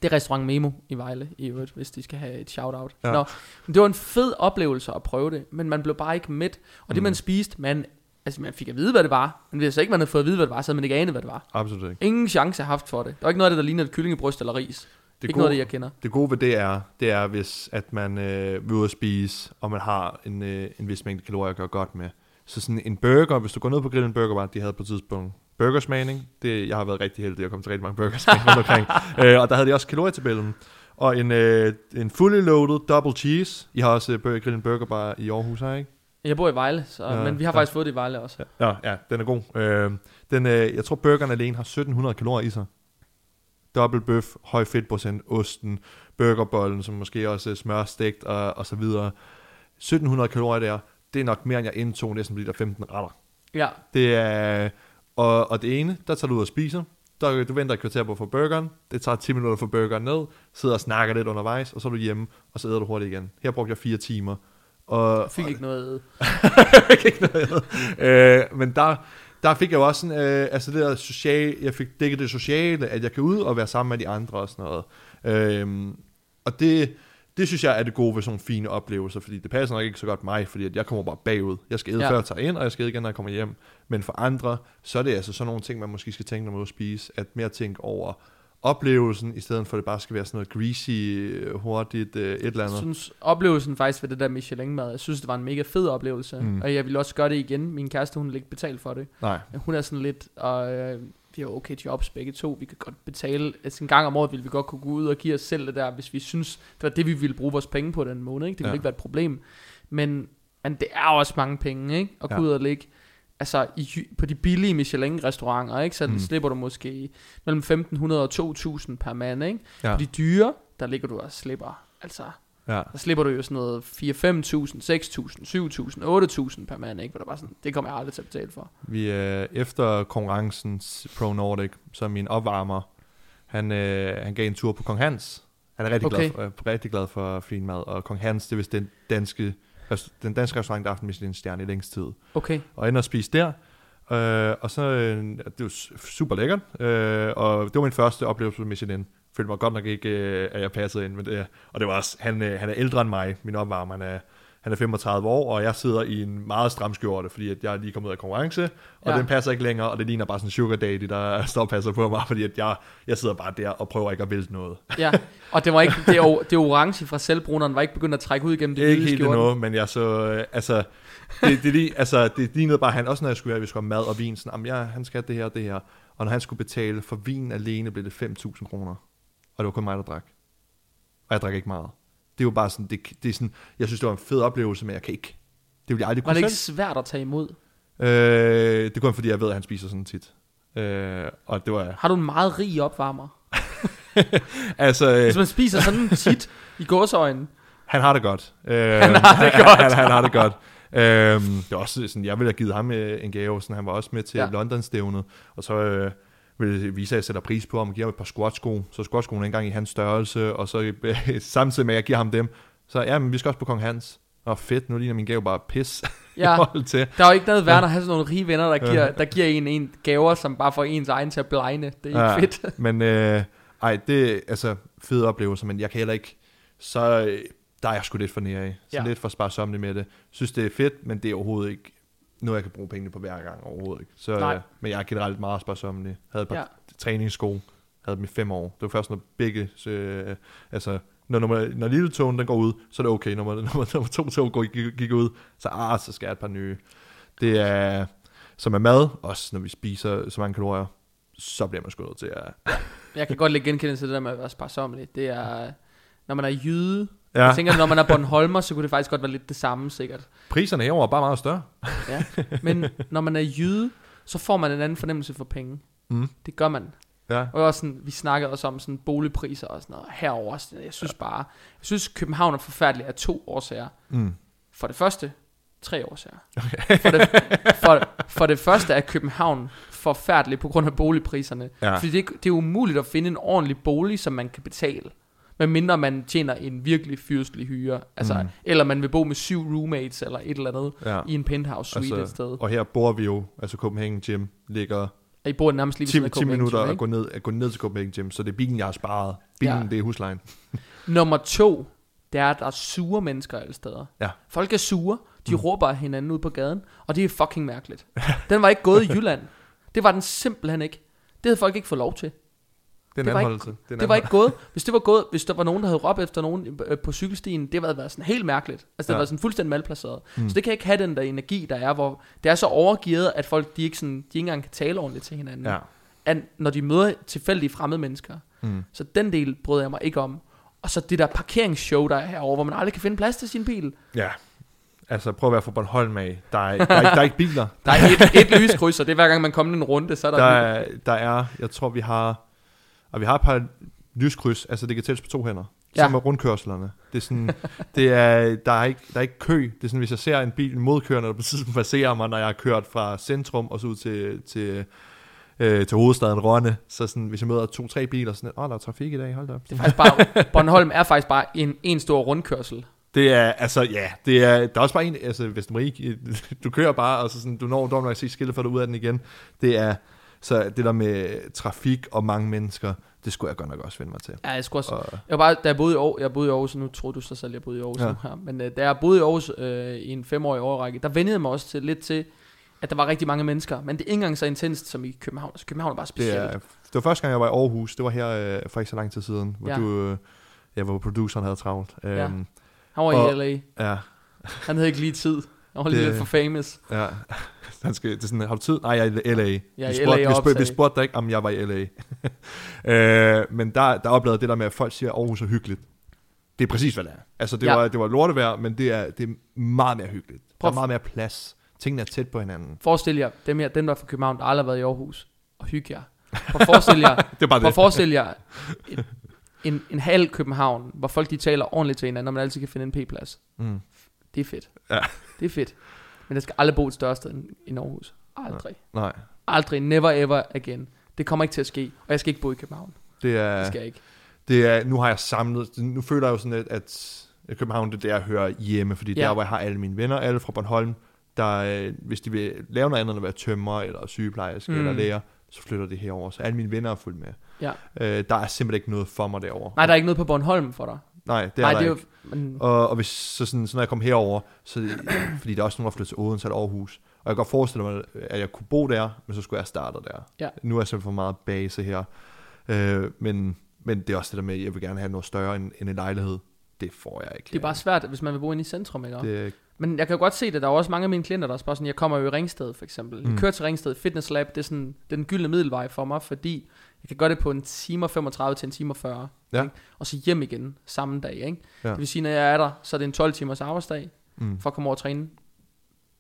Speaker 1: Det er restaurant Memo i Vejle, i øvrigt, hvis de skal have et shout-out. Ja. Nå, men det var en fed oplevelse at prøve det, men man blev bare ikke mæt. Og mm. det man spiste, man Altså, man fik at vide, hvad det var. Men hvis ikke man havde fået at vide, hvad det var, så havde man ikke anet, hvad det var.
Speaker 2: Absolut ikke.
Speaker 1: Ingen chance haft for det. Der var ikke noget af det, der ligner et kyllingebryst eller ris. Det ikke gode, noget af det, jeg kender.
Speaker 2: Det gode ved det er, det er, hvis at man øh, vil ud at spise, og man har en, øh, en vis mængde kalorier at gøre godt med. Så sådan en burger, hvis du går ned på grillen burger, de havde på et tidspunkt burgersmagning. Det, jeg har været rigtig heldig, jeg kom til rigtig mange burgers omkring. øh, og der havde de også kalorietabellen. Og en, øh, en fully loaded double cheese. I har også øh, grillen burger bare i Aarhus, her, ikke?
Speaker 1: Jeg bor i Vejle, så, ja, men vi har ja. faktisk fået det i Vejle også.
Speaker 2: Ja, ja den er god. Øh, den, øh, jeg tror, burgeren alene har 1700 kalorier i sig. Dobbelt bøf, høj fedtprocent, osten, burgerbollen, som måske også er smørstegt og, og så videre. 1700 kalorier der, det er nok mere, end jeg indtog næsten bliver der 15 retter.
Speaker 1: Ja.
Speaker 2: Det er, og, og det ene, der tager du ud og spiser. Der, du venter et kvarter på at få burgeren. Det tager 10 minutter at få burgeren ned. Sidder og snakker lidt undervejs, og så er du hjemme, og så æder du hurtigt igen. Her brugte jeg fire timer
Speaker 1: og, jeg fik og, ikke noget
Speaker 2: fik ikke noget øh, Men der, der fik jeg jo også sådan, øh, altså det der social, jeg fik dækket det sociale, at jeg kan ud og være sammen med de andre og sådan noget. Øh, og det, det synes jeg er det gode ved sådan fine oplevelser, fordi det passer nok ikke så godt mig, fordi at jeg kommer bare bagud. Jeg skal æde ja. før jeg tager ind, og jeg skal æde igen, når jeg kommer hjem. Men for andre, så er det altså sådan nogle ting, man måske skal tænke, når man at spise, at mere tænke over, oplevelsen, i stedet for at det bare skal være sådan noget greasy, øh, hurtigt, uh, et eller andet. Jeg
Speaker 1: synes, oplevelsen faktisk ved det der Michelin-mad, jeg synes, det var en mega fed oplevelse, mm. og jeg vil også gøre det igen. Min kæreste, hun vil ikke betale for det.
Speaker 2: Nej.
Speaker 1: Hun er sådan lidt, og øh, de har okay jobs begge to, vi kan godt betale, altså en gang om året ville vi godt kunne gå ud og give os selv det der, hvis vi synes, det var det, vi ville bruge vores penge på den måned, ikke? det ville
Speaker 2: Ja.
Speaker 1: ikke være et problem, men, men det er også mange penge, ikke? at gå
Speaker 2: Ja.
Speaker 1: ud og ligge, altså i, på de billige Michelin-restauranter, ikke? så
Speaker 2: Mm.
Speaker 1: slipper du måske mellem 1500 og 2000 per mand, ikke?
Speaker 2: Ja.
Speaker 1: På de dyre, der ligger du og slipper, altså
Speaker 2: Ja.
Speaker 1: der slipper du jo sådan noget 4-5.000, 6.000, 7.000, 8.000 per mand, ikke? Hvor der bare sådan, det kommer jeg aldrig til at betale for.
Speaker 2: Vi øh, efter konkurrencen Pro Nordic, så min opvarmer, han, øh, han gav en tur på Kong Hans. Han er rigtig,
Speaker 1: Okay.
Speaker 2: glad, for, øh, rigtig glad for fin mad, og Kong Hans, det er vist den danske, den danske restaurant, der har haft Michelin stjerne i længst tid.
Speaker 1: Okay,
Speaker 2: Og ender og spise der, øh, og så, øh, det var su- super lækkert, øh, og det var min første oplevelse med Michelin. Følte mig godt nok ikke, øh, at jeg passede ind med det. Og det var også, han, øh, han er ældre end mig, min opvarmer, han er, han er 35 år, og jeg sidder i en meget stram skjorte, fordi at jeg er lige kommet ud af konkurrence, og
Speaker 1: Ja.
Speaker 2: den passer ikke længere, og det ligner bare sådan en sugar daddy, der står og passer på mig, fordi at jeg, jeg sidder bare der og prøver ikke at vælte noget.
Speaker 1: ja. Og det var ikke, det, o- det orange fra selvbruneren var ikke begyndt at trække ud igennem det
Speaker 2: Det er ikke helt
Speaker 1: skjorte.
Speaker 2: endnu, men jeg så, øh, altså, det, det, lige, altså, det lignede bare, han, også når jeg skulle, have, vi skulle have mad og vin, sådan, ja, han skal det her og det her, og når han skulle betale for vin alene, blev det 5.000 kroner, og det var kun mig, der drak. Og jeg drak ikke meget. Det var bare sådan, det, det er sådan, jeg synes, det var en fed oplevelse, men jeg kan ikke, det vil jeg aldrig
Speaker 1: Var
Speaker 2: kunne
Speaker 1: det ikke
Speaker 2: selv.
Speaker 1: svært at tage imod?
Speaker 2: Øh, det er kun fordi, jeg ved, at han spiser sådan tit. Øh, og det var,
Speaker 1: Har du en meget rig opvarmer?
Speaker 2: altså, øh,
Speaker 1: Hvis man spiser sådan tit i gåsøjne.
Speaker 2: Han har det godt. Øh,
Speaker 1: Han har det godt.
Speaker 2: han, han har det godt. Øhm, det er også sådan, jeg ville have givet ham øh, en gave, sådan, han var også med til
Speaker 1: ja.
Speaker 2: London-stævnet, og så øh, jeg vise, at jeg sætter pris på ham og giver ham et par squatsko, så squatskoene er ikke engang i hans størrelse, og så øh, samtidig med, at jeg giver ham dem, så ja, men vi skal også på Kong Hans. Og fedt, nu ligner min gave bare pis
Speaker 1: Ja.
Speaker 2: til.
Speaker 1: Der er jo ikke noget værd at have sådan nogle rige venner, der giver, der giver en, en gaver, som bare får ens egen til at blegne. Det er ikke
Speaker 2: Ja.
Speaker 1: fedt.
Speaker 2: Men øh, ej, det er altså fede oplevelser, men jeg kan heller ikke, så øh, der er jeg sgu lidt for nede af. Så
Speaker 1: ja.
Speaker 2: lidt for sparsomlig med det. Synes det er fedt, men det er overhovedet ikke noget, jeg kan bruge pengene på hver gang overhovedet ikke. Så,
Speaker 1: Nej.
Speaker 2: øh, men jeg er generelt meget sparsomlig. Havde et par
Speaker 1: Ja.
Speaker 2: træningssko, havde dem i fem år. Det var først, når begge, så, øh, altså, når, nummer, når lille togen den går ud, så er det okay. Når nummer, nummer, nummer to tog går, gik, gik ud, så, ah, så skal jeg et par nye. Det er, som er mad, også når vi spiser så mange kalorier, så bliver man sgu nødt til at...
Speaker 1: Jeg kan godt lægge genkendelse til det der med at være sparsomlig. Det er, når man er jyde. Ja.
Speaker 2: Ja,
Speaker 1: Jeg tænker, når man er Bornholmer, så kunne det faktisk godt være lidt det samme, sikkert.
Speaker 2: priserne herovre er bare meget større.
Speaker 1: Ja. Men når man er jyde, så får man en anden fornemmelse for penge.
Speaker 2: Mm.
Speaker 1: Det gør man.
Speaker 2: Ja.
Speaker 1: Og også sådan, vi snakkede også om sådan boligpriser og sådan noget herover. sådan, Jeg synes bare, jeg synes København er forfærdelig af to årsager.
Speaker 2: Mm.
Speaker 1: For det første, tre årsager. Okay. For, det, for, for det første er København forfærdelig på grund af boligpriserne.
Speaker 2: Ja.
Speaker 1: Fordi det, det er umuligt at finde en ordentlig bolig, som man kan betale. Medmindre man tjener en virkelig fyrstelig hyre. Altså, mm. Eller man vil bo med syv roommates eller et eller andet
Speaker 2: Ja.
Speaker 1: i en penthouse suite altså, et sted.
Speaker 2: og her bor vi jo, altså Copenhagen Gym ligger
Speaker 1: Og I bor nærmest lige ved
Speaker 2: 10,
Speaker 1: siden af
Speaker 2: 10
Speaker 1: Copenhagen
Speaker 2: minutter
Speaker 1: Gym,
Speaker 2: at gå, ned, at gå ned til Copenhagen Gym, så det er bilen, jeg har sparet. Bilen,
Speaker 1: Ja.
Speaker 2: det er huslejen.
Speaker 1: Nummer to, det er, at der er sure mennesker alle steder.
Speaker 2: Ja.
Speaker 1: Folk er sure, de mm. råber hinanden ud på gaden, og det er fucking mærkeligt. Den var ikke gået i Jylland. Det var den simpelthen ikke. Det havde folk ikke fået lov til.
Speaker 2: Det er
Speaker 1: var ikke-.
Speaker 2: Det,
Speaker 1: var ikke gået. Hvis det var gået, hvis der var nogen, der havde råbt efter nogen øh, på cykelstien, det havde været sådan helt mærkeligt. Altså det
Speaker 2: Ja.
Speaker 1: var sådan fuldstændig malplaceret. Mm. Så det kan ikke have den der energi, der er, hvor det er så overgivet, at folk de ikke, sådan, de ikke engang kan tale ordentligt til hinanden.
Speaker 2: Ja.
Speaker 1: At, når de møder tilfældige fremmede mennesker.
Speaker 2: Mm.
Speaker 1: Så den del bryder jeg mig ikke om. Og så det der parkeringsshow, der er herovre, hvor man aldrig kan finde plads til sin bil.
Speaker 2: ja. Altså, prøv at være fra Bornholm af. Der er, der, er, ikke- der er ikke biler.
Speaker 1: Der er et, et lyskryds, og det er hver gang man kommer en runde, så er der,
Speaker 2: Der
Speaker 1: der
Speaker 2: er, der er, jeg tror, vi har, og vi har et par lyskryds, altså det kan tælles på to hænder.
Speaker 1: Ja.
Speaker 2: Som med rundkørslerne. Det er sådan, det er, der, er ikke, der er ikke kø. Det er sådan, hvis jeg ser en bil modkørende, der på tidspunkt passerer mig, når jeg har kørt fra centrum og så ud til, til, øh, til hovedstaden Rønne, så sådan, hvis jeg møder to-tre biler, sådan, åh, der er trafik i dag, hold da op.
Speaker 1: det er faktisk bare, Bornholm er faktisk bare en, en stor rundkørsel.
Speaker 2: Det er, altså, ja, det er, der er også bare en, altså, Vestermarie, du kører bare, og så sådan, du når dog nok at se skiltet, for du er ud af den igen. Det er, så det der med trafik og mange mennesker, det skulle jeg godt nok også finde mig til.
Speaker 1: Ja, jeg skulle også,
Speaker 2: Og,
Speaker 1: Jeg var bare, da jeg boede i Aarhus, jeg boede i Aarhus, nu tror du så selv, jeg boede i Aarhus ja. Nu her. Men øh, da jeg boede i Aarhus øh, i en femårig årrække, der vendede jeg mig også til, lidt til, at der var rigtig mange mennesker. Men det er ikke engang så intenst som i København. Altså, København er bare
Speaker 2: det,
Speaker 1: specielt.
Speaker 2: er, det var første gang, jeg var i Aarhus. Det var her øh, for ikke så lang tid siden, hvor
Speaker 1: Ja.
Speaker 2: du, øh, ja, hvor produceren havde travlt.
Speaker 1: Ja.
Speaker 2: Øhm,
Speaker 1: Han var
Speaker 2: og-
Speaker 1: i LA.
Speaker 2: ja,
Speaker 1: Han havde ikke lige tid. Han var lige
Speaker 2: Det-
Speaker 1: lidt for famous.
Speaker 2: ja. Han skal, det er sådan, har du tid? Nej, jeg er i LA.
Speaker 1: Jeg er
Speaker 2: vi spurgte,
Speaker 1: LA
Speaker 2: vi spurgte, vi spurgte dig ikke, om jeg var i LA. øh, men der, der oplevede det der med, at folk siger, at Aarhus er hyggeligt. Det er præcis, hvad det er. Altså, det,
Speaker 1: Ja.
Speaker 2: var, det var lortevejr, men det er, det er meget mere hyggeligt. Der er meget mere plads. Tingene er tæt på hinanden.
Speaker 1: Forestil jer, dem, her, dem der er fra København, der aldrig har været i Aarhus, og hygge jer. Prøv at forestille jer,
Speaker 2: Det er bare det.
Speaker 1: forestille jer en, en, en halv København, hvor folk de taler ordentligt til hinanden, og man altid kan finde en p-plads.
Speaker 2: Mm.
Speaker 1: Det er fedt.
Speaker 2: Ja.
Speaker 1: Det er fedt. Men der skal aldrig bo et større sted end, Aarhus. Aldrig.
Speaker 2: Nej,
Speaker 1: Aldrig. Never ever again. Det kommer ikke til at ske. Og jeg skal ikke bo i København.
Speaker 2: det
Speaker 1: Det
Speaker 2: er,
Speaker 1: skal jeg ikke.
Speaker 2: det er, nu har jeg samlet, nu føler jeg jo sådan lidt, at København, det er der, jeg hører hjemme, fordi
Speaker 1: Ja.
Speaker 2: der, hvor jeg har alle mine venner, alle fra Bornholm, der, øh, hvis de vil lave noget andet end at være tømrer, eller sygeplejerske,
Speaker 1: mm.
Speaker 2: eller lærer, så flytter de herover. Så alle mine venner er fuldt med.
Speaker 1: Ja.
Speaker 2: Øh, der er simpelthen ikke noget for mig derovre.
Speaker 1: Nej, der er ikke noget på Bornholm for dig.
Speaker 2: Nej, det er
Speaker 1: Nej,
Speaker 2: der
Speaker 1: det er jo...
Speaker 2: ikke.
Speaker 1: Men,
Speaker 2: Og, og hvis, så, sådan, så når jeg kom herover, så fordi der er også nogen, der flytter til Odense eller Aarhus, og jeg kan godt forestille mig, at jeg kunne bo der, men så skulle jeg starte der.
Speaker 1: Ja.
Speaker 2: Nu er jeg simpelthen for meget base her. Øh, men, men det er også det der med, at jeg vil gerne have noget større end, end en lejlighed. Det får jeg ikke.
Speaker 1: det er bare svært, hvis man vil bo inde i centrum, ikke?
Speaker 2: det,
Speaker 1: Men jeg kan jo godt se det, der er også mange af mine klienter, der spørger sådan, jeg kommer jo i Ringsted for eksempel. Jeg
Speaker 2: Mm.
Speaker 1: kører til Ringsted Fitness Lab, det er sådan det er den gyldne middelvej for mig, fordi jeg kan gøre det på en time og 35 til en time og 40.
Speaker 2: Ja.
Speaker 1: Ikke? Og så hjem igen samme dag. Ikke?
Speaker 2: Ja.
Speaker 1: Det vil sige, når jeg er der, så er det en 12 timers arbejdsdag,
Speaker 2: mm,
Speaker 1: for at komme over og træne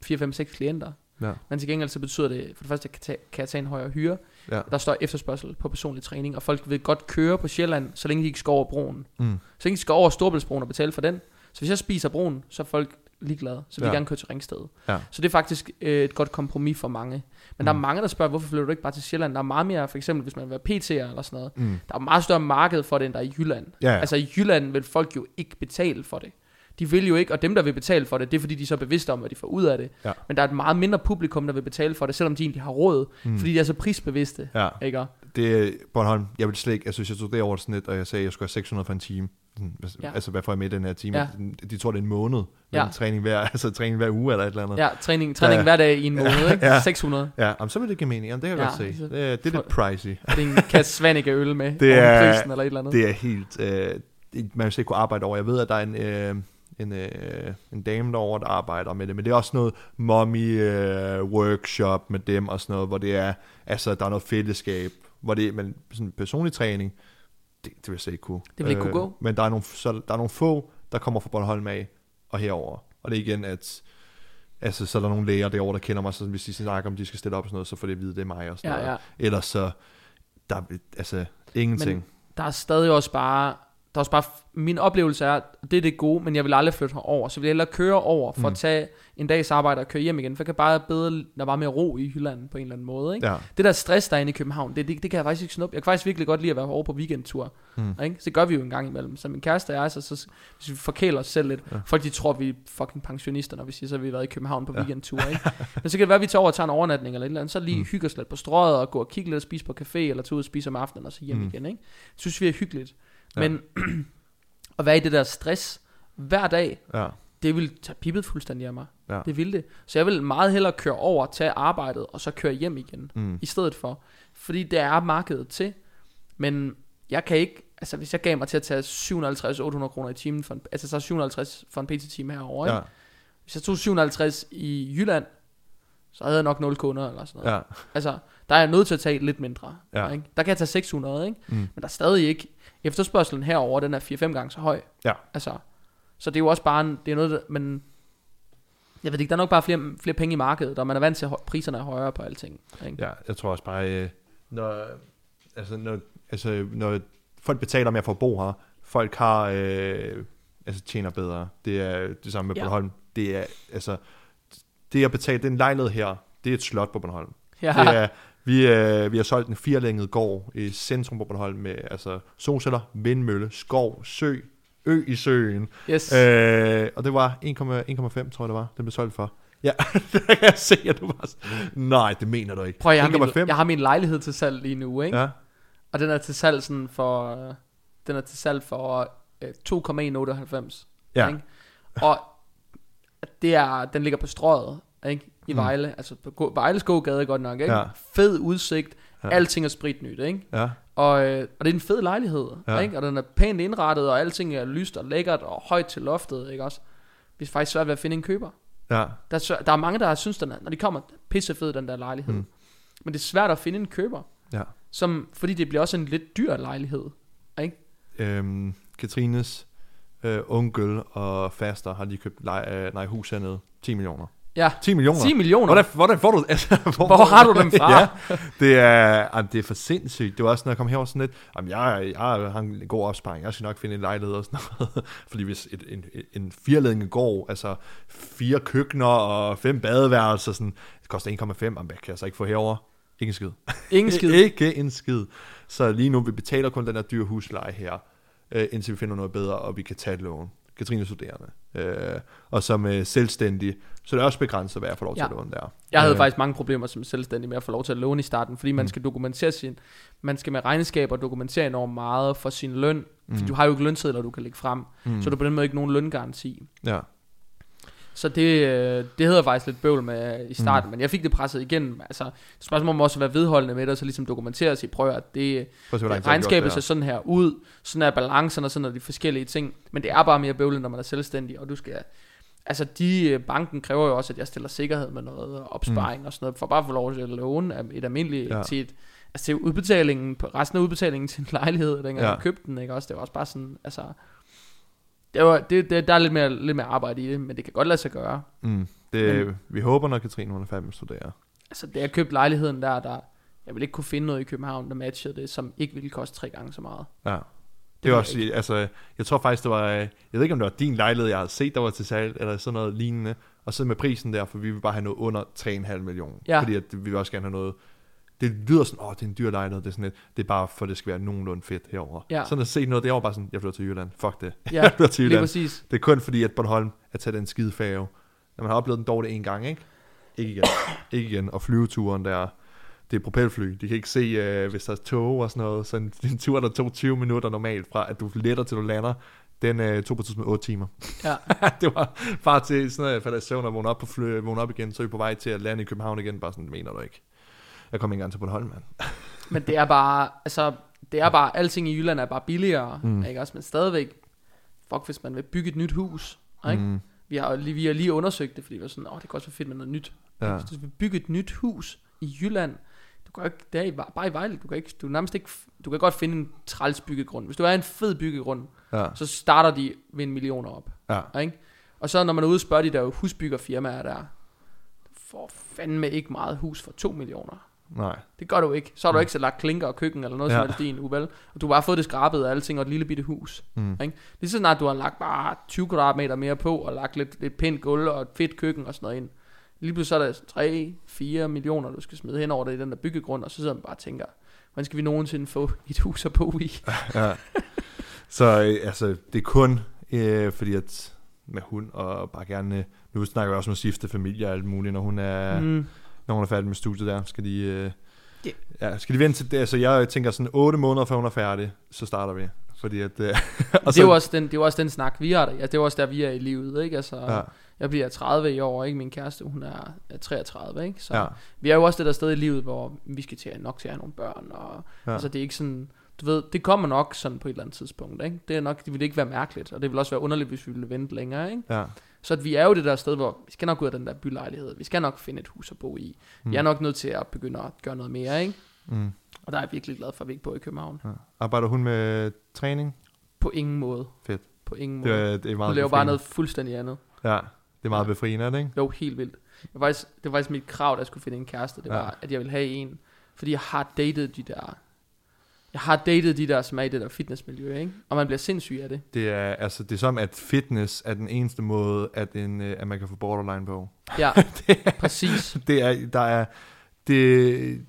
Speaker 1: 4, 5, 6 klienter.
Speaker 2: ja,
Speaker 1: Men til gengæld så betyder det, for det første kan, tage, kan jeg tage en højere hyre.
Speaker 2: ja,
Speaker 1: Der står efterspørgsel på personlig træning, og folk vil godt køre på Sjælland, så længe de ikke skal over broen.
Speaker 2: mm,
Speaker 1: Så længe de skal over Storbæltsbroen og betale for den. Så hvis jeg spiser broen, så er folk ligeglade. Så vil ja. Gerne køre til Ringsted.
Speaker 2: Ja.
Speaker 1: Så det er faktisk øh, et godt kompromis for mange. Men mm. der er
Speaker 2: Mm.
Speaker 1: mange, der spørger, hvorfor flytter du ikke bare til Sjælland? Der er meget mere, for eksempel hvis man vil være PT'er eller sådan noget.
Speaker 2: mm.
Speaker 1: Der er meget større marked for det, end der er i Jylland.
Speaker 2: Ja, ja.
Speaker 1: Altså i Jylland vil folk jo ikke betale for det. De vil jo ikke, og dem der vil betale for det, det er fordi de er så bevidste om, hvad de får ud af det.
Speaker 2: Ja.
Speaker 1: Men der er et meget mindre publikum, der vil betale for det, selvom de egentlig har råd,
Speaker 2: Mm.
Speaker 1: fordi de er så prisbevidste.
Speaker 2: ja.
Speaker 1: Ikke?
Speaker 2: Det er Bornholm. Jeg vil slet ikke, altså hvis jeg tog derover sådan lidt, og jeg sagde, at jeg skulle have 600 for en time. Hvad-
Speaker 1: Ja.
Speaker 2: Altså, hvad får jeg med i den her time?
Speaker 1: Ja.
Speaker 2: De tror, det er en måned.
Speaker 1: Ja.
Speaker 2: Ja. Træning hver, altså træning hver uge eller et eller andet.
Speaker 1: Ja, træning, træning
Speaker 2: Ja.
Speaker 1: hver dag i en måned, ikke?
Speaker 2: Ja.
Speaker 1: 600.
Speaker 2: Ja, jamen, så vil det give mening. Jamen, det kan jeg
Speaker 1: Ja,
Speaker 2: godt se.
Speaker 1: så-
Speaker 2: Det er, det er lidt pricey.
Speaker 1: Er det en kasse Svanike øl med?
Speaker 2: Det er-
Speaker 1: prisen eller et eller andet?
Speaker 2: Det er helt... Øh, man vil slet ikke kunne arbejde over. Jeg ved, at der er en, øh, en, øh, en dame derovre, der arbejder med det, men det er også noget mommy øh, workshop med dem og sådan noget, hvor det er, altså, der er noget fællesskab, hvor det er men sådan personlig træning, det, det vil jeg slet ikke kunne.
Speaker 1: Det vil ikke kunne gå.
Speaker 2: Men der er, nogle, så, der er nogle få, der kommer fra Bornholm af og herover. Og det er igen, at altså, så er der nogle læger derovre, der kender mig, så hvis de snakker om, de skal stille op og sådan noget, så får de at vide, det er mig og sådan
Speaker 1: Ja,
Speaker 2: noget.
Speaker 1: ja.
Speaker 2: Ellers så, der er altså ingenting.
Speaker 1: Men der er stadig også bare... Er også bare min oplevelse er, det er det gode, men jeg vil aldrig flytte herover. Så vil jeg hellere køre over for mm. At tage en dags arbejde og køre hjem igen. For jeg kan bare bedre, der er bare mere ro i Jylland på en eller anden måde. Ikke?
Speaker 2: ja.
Speaker 1: Det der stress, der er inde i København, det, det, det kan jeg faktisk ikke snuppe. Jeg kan faktisk virkelig godt lide at være over på weekendtur.
Speaker 2: Mm.
Speaker 1: Ikke? Så det gør vi jo en gang imellem. Så min kæreste og jeg, så, så hvis vi forkæler os selv lidt. Ja. Folk de tror, vi er fucking pensionister, når vi siger, så har vi været i København på ja. Weekendtur. Ikke? Men så kan det være, at vi tager over og tager en overnatning eller et eller andet. Så lige mm.
Speaker 2: Mm.
Speaker 1: hygge os lidt på strøget og gå og kigge lidt og spise på café, eller tage ud og spise om aftenen og så hjem mm.
Speaker 2: Mm.
Speaker 1: igen. Ikke? Det synes vi er hyggeligt.
Speaker 2: Ja.
Speaker 1: Men at være i det der stress hver dag,
Speaker 2: Ja.
Speaker 1: det vil tage pippet fuldstændig af mig.
Speaker 2: Ja.
Speaker 1: Det vil det. Så jeg vil meget hellere køre over, tage arbejdet, og så køre hjem igen
Speaker 2: Mm.
Speaker 1: i stedet for. Fordi det er markedet til. Men jeg kan ikke, altså hvis jeg gav mig til at tage 750-800 kroner i timen, for en, altså så 750 for en PT-time herovre. Ja. hvis jeg tog 750 i Jylland, så havde jeg nok 0 kunder eller sådan noget.
Speaker 2: Ja.
Speaker 1: Altså, der er jeg nødt til at tage lidt mindre.
Speaker 2: Ja.
Speaker 1: Ikke? Der kan jeg tage 600, ikke?
Speaker 2: Mm.
Speaker 1: men der er stadig ikke, efterspørgselen herover den er 4-5 gange så høj.
Speaker 2: Ja.
Speaker 1: Altså, så det er jo også bare, en, det er noget, der, men jeg ved ikke, der er nok bare flere, flere penge i markedet, og man er vant til, at priserne er højere på alting. Ikke?
Speaker 2: ja, jeg tror også bare, øh, når, altså, når, altså, når folk betaler mere for at bo her, folk har, øh, altså tjener bedre. Det er det samme med
Speaker 1: ja.
Speaker 2: Bornholm. Det er, altså, det at betale, den lejlighed her, det er et slot på Bornholm.
Speaker 1: Ja,
Speaker 2: Det er, vi, øh, vi har solgt en firelænget gård i centrum på Bornholm med altså, solceller, vindmølle, skov, sø, ø i søen.
Speaker 1: yes.
Speaker 2: Øh, og det var 1,5, tror jeg det var, den blev solgt for. Ja, det kan jeg se, at du var nej, det mener du ikke.
Speaker 1: Prøv, jeg har, min,
Speaker 2: 1,5?
Speaker 1: jeg har min lejlighed til salg lige nu, ikke?
Speaker 2: Ja,
Speaker 1: Og den er til salg sådan for, øh, den er til salg for øh, 2,198.
Speaker 2: ja,
Speaker 1: Ikke? Og det er, den ligger på strøget, ikke? I
Speaker 2: Mm.
Speaker 1: Vejle, altså på Vejles gågade godt nok, ikke?
Speaker 2: Ja.
Speaker 1: Fed udsigt,
Speaker 2: Ja.
Speaker 1: alting er spritnyt, ikke?
Speaker 2: ja,
Speaker 1: Og, øh, og det er en fed lejlighed, ja. Ikke? Og den er pænt indrettet, og alting er lyst og lækkert og højt til loftet, ikke også? Vi er faktisk svært ved at finde en køber.
Speaker 2: Ja.
Speaker 1: Der er, der er mange, der synes, den er, når de kommer, pissefed den der lejlighed.
Speaker 2: Mm.
Speaker 1: Men det er svært at finde en køber,
Speaker 2: Ja.
Speaker 1: som, fordi det bliver også en lidt dyr lejlighed. Ikke?
Speaker 2: Øhm, Katrines øh, onkel og faster har lige købt lej, øh, nej, hus hernede. 10 millioner.
Speaker 1: Ja,
Speaker 2: 10 millioner?
Speaker 1: 10 millioner.
Speaker 2: Hvordan, hvordan får du altså, hvor,
Speaker 1: Hvor har du dem fra?
Speaker 2: ja, det er, jamen, det er for sindssygt. Det var også, når jeg kom herover sådan lidt, jamen, jeg, jeg har en god opsparing, jeg skal nok finde en lejlighed og sådan noget. Fordi hvis et, en, en firledning går, altså fire køkkener og fem badeværelser, sådan, det koster 1,5, jamen, hvad kan jeg så ikke få herover? Ikke en skid.
Speaker 1: Ingen skid.
Speaker 2: Ikke en skid. Så lige nu, vi betaler kun den her dyre husleje her, øh, indtil vi finder noget bedre, og vi kan tage et lån. Katrine er studerende. Øh, og som øh, selvstændig, så det er også begrænset, hvad jeg får lov til
Speaker 1: Ja.
Speaker 2: at låne der.
Speaker 1: Jeg havde
Speaker 2: Øh,
Speaker 1: faktisk mange problemer som selvstændig med at få lov til at låne i starten, fordi man
Speaker 2: Mm.
Speaker 1: skal dokumentere sin, man skal med regnskaber dokumentere enormt meget for sin løn, mm.
Speaker 2: Mm.
Speaker 1: du har jo ikke lønsedler, du kan lægge frem,
Speaker 2: mm,
Speaker 1: så du på den måde ikke nogen løngaranti.
Speaker 2: Ja,
Speaker 1: Så det, øh, det jeg faktisk lidt bøvl med i starten, mm. men jeg fik det presset igennem. Altså, spørgsmålet må også være vedholdende med det, og så ligesom dokumentere sig, prøv at det,
Speaker 2: prøv at har
Speaker 1: regnskabet ser
Speaker 2: det
Speaker 1: sådan her ud, sådan er balancerne, og sådan er de forskellige ting, men det er bare mere bøvlet, når man er selvstændig, og du skal, altså de, øh, banken kræver jo også, at jeg stiller sikkerhed med noget opsparing mm. og sådan noget, for bare at få lov til at låne et almindeligt,
Speaker 2: Ja.
Speaker 1: til et, altså til udbetalingen, resten af udbetalingen til en lejlighed, dengang
Speaker 2: ja.
Speaker 1: jeg købte den, ikke også, det var også bare sådan, altså, det var, det, det, der er lidt mere, lidt mere arbejde i det, men det kan godt lade sig gøre.
Speaker 2: Mm. Det,
Speaker 1: Men-
Speaker 2: vi håber, når Katrine hun er færdig med at studere.
Speaker 1: Altså, da jeg købte lejligheden der, der, jeg ville ikke kunne finde noget i København, der matchede det, som ikke ville koste tre gange så meget.
Speaker 2: Ja. Det,
Speaker 1: ved
Speaker 2: var også, altså, jeg tror faktisk, det var, øh, jeg ved ikke, om det var din lejlighed, jeg havde set, der var til salg, eller sådan noget lignende, og så med prisen der, for vi vil bare have noget under 3,5 millioner,
Speaker 1: Ja.
Speaker 2: fordi at vi vil også gerne have noget, det lyder sådan, åh, det er en dyr lejlighed, det er sådan lidt, det er bare for, at det skal være nogenlunde fedt herover.
Speaker 1: Ja.
Speaker 2: Sådan at se noget derovre, bare sådan, jeg flytter til Jylland, fuck det,
Speaker 1: Ja,
Speaker 2: jeg flytter til Jylland.
Speaker 1: præcis.
Speaker 2: Det er kun fordi, at Bornholm er taget den skide færge. Når man har oplevet den dårligt en gang, ikke? Ikke igen. ikke igen. Og flyveturen der, det er propelfly. De kan ikke se, øh, hvis der er tog og sådan noget. Så en, en tur, der tog 20 minutter normalt, fra at du letter til du lander, den øh, tog på tidspunkt 8 timer.
Speaker 1: Ja.
Speaker 2: det var bare til sådan noget, jeg falder i søvn og vågner op, på fly, vågner op igen, så er vi på vej til at lande i København igen. Bare sådan, mener du ikke? Jeg kom ikke engang til Bornholm, mand.
Speaker 1: Men det er bare, altså, det er bare, alting i Jylland er bare billigere,
Speaker 2: Mm.
Speaker 1: ikke også? Men stadigvæk, fuck, hvis man vil bygge et nyt hus, ikke? Mm. Vi, har, lige- vi har lige undersøgt det, fordi vi var sådan, åh, det kunne også være fedt med noget nyt.
Speaker 2: ja.
Speaker 1: Hvis du vil bygge et nyt hus i Jylland, du kan ikke, det er i, bare i Vejle, du kan, ikke, du nærmest ikke, du kan godt finde en træls byggegrund. Hvis du er en fed byggegrund,
Speaker 2: ja.
Speaker 1: så starter de ved en million op.
Speaker 2: ja.
Speaker 1: Ikke? Og så når man er ude og spørger de der husbyggerfirmaer der, får fandme ikke meget hus for 2 millioner.
Speaker 2: Nej.
Speaker 1: Det gør du ikke. Så har du
Speaker 2: Mm.
Speaker 1: ikke så lagt klinker og køkken eller noget
Speaker 2: Ja.
Speaker 1: som helst i en uge, vel? Og du har bare fået det skrabet og alting og et lille bitte hus.
Speaker 2: Mm.
Speaker 1: Ikke? Lige så snart du har lagt bare 20 kvadratmeter mere på og lagt lidt, lidt pænt gulv og et fedt køkken og sådan noget ind. Lige pludselig så er der 3-4 millioner, du skal smide hen over det i den der byggegrund, og så sidder man bare og tænker, hvordan skal vi nogensinde få et hus at bo i?
Speaker 2: ja. Så øh, altså, det er kun øh, fordi, at med hun og bare gerne, nu snakker vi også om at skifte familie og alt muligt, når hun er, mm. Når hun er færdig med studiet der, skal de, øh,
Speaker 1: Det-
Speaker 2: ja, skal de vente til det, altså jeg tænker sådan 8 måneder før hun er færdig, så starter vi, fordi at, øh,
Speaker 1: Og det er jo også den, det er jo også den snak, vi har der. Ja, det er jo også der, vi er i livet, ikke? Altså,
Speaker 2: ja,
Speaker 1: Jeg bliver 30 i år, ikke? Min kæreste, hun er er 33, ikke? Så
Speaker 2: ja,
Speaker 1: vi er jo også det der sted i livet, hvor vi skal til, nok til at have nogle børn, og
Speaker 2: ja,
Speaker 1: ja. altså det er ikke sådan, du ved, det kommer nok sådan på et eller andet tidspunkt, ikke? Det er nok, det vil ikke være mærkeligt, og det vil også være underligt, hvis vi ville vente længere, ikke?
Speaker 2: ja,
Speaker 1: Så at vi er jo det der sted, hvor vi skal nok ud af den der bylejlighed, vi skal nok finde et hus at bo i. Mm. Vi er nok nødt til at begynde at gøre noget mere, ikke?
Speaker 2: mm,
Speaker 1: Og der er jeg virkelig glad for, at vi ikke bor i København.
Speaker 2: ja. Arbejder hun med træning?
Speaker 1: På ingen måde.
Speaker 2: Fedt.
Speaker 1: På ingen
Speaker 2: Det
Speaker 1: måde.
Speaker 2: er, det er meget
Speaker 1: Hun laver bare
Speaker 2: befriende.
Speaker 1: noget fuldstændig andet.
Speaker 2: Ja, det er meget
Speaker 1: Ja.
Speaker 2: befriende, er det ikke?
Speaker 1: Jo, helt vildt. Det var faktisk, det var faktisk mit krav, da jeg skulle finde en kæreste. Det
Speaker 2: Ja.
Speaker 1: var, at jeg ville have en. Fordi jeg har datet de der... Jeg har datet de der, som er i det der fitnessmiljø, ikke? Og man bliver sindssyg af det.
Speaker 2: Det er, altså, det er som, at fitness er den eneste måde, at, en, øh, at man kan få borderline på.
Speaker 1: Ja, præcis.
Speaker 2: Det er, der er, det,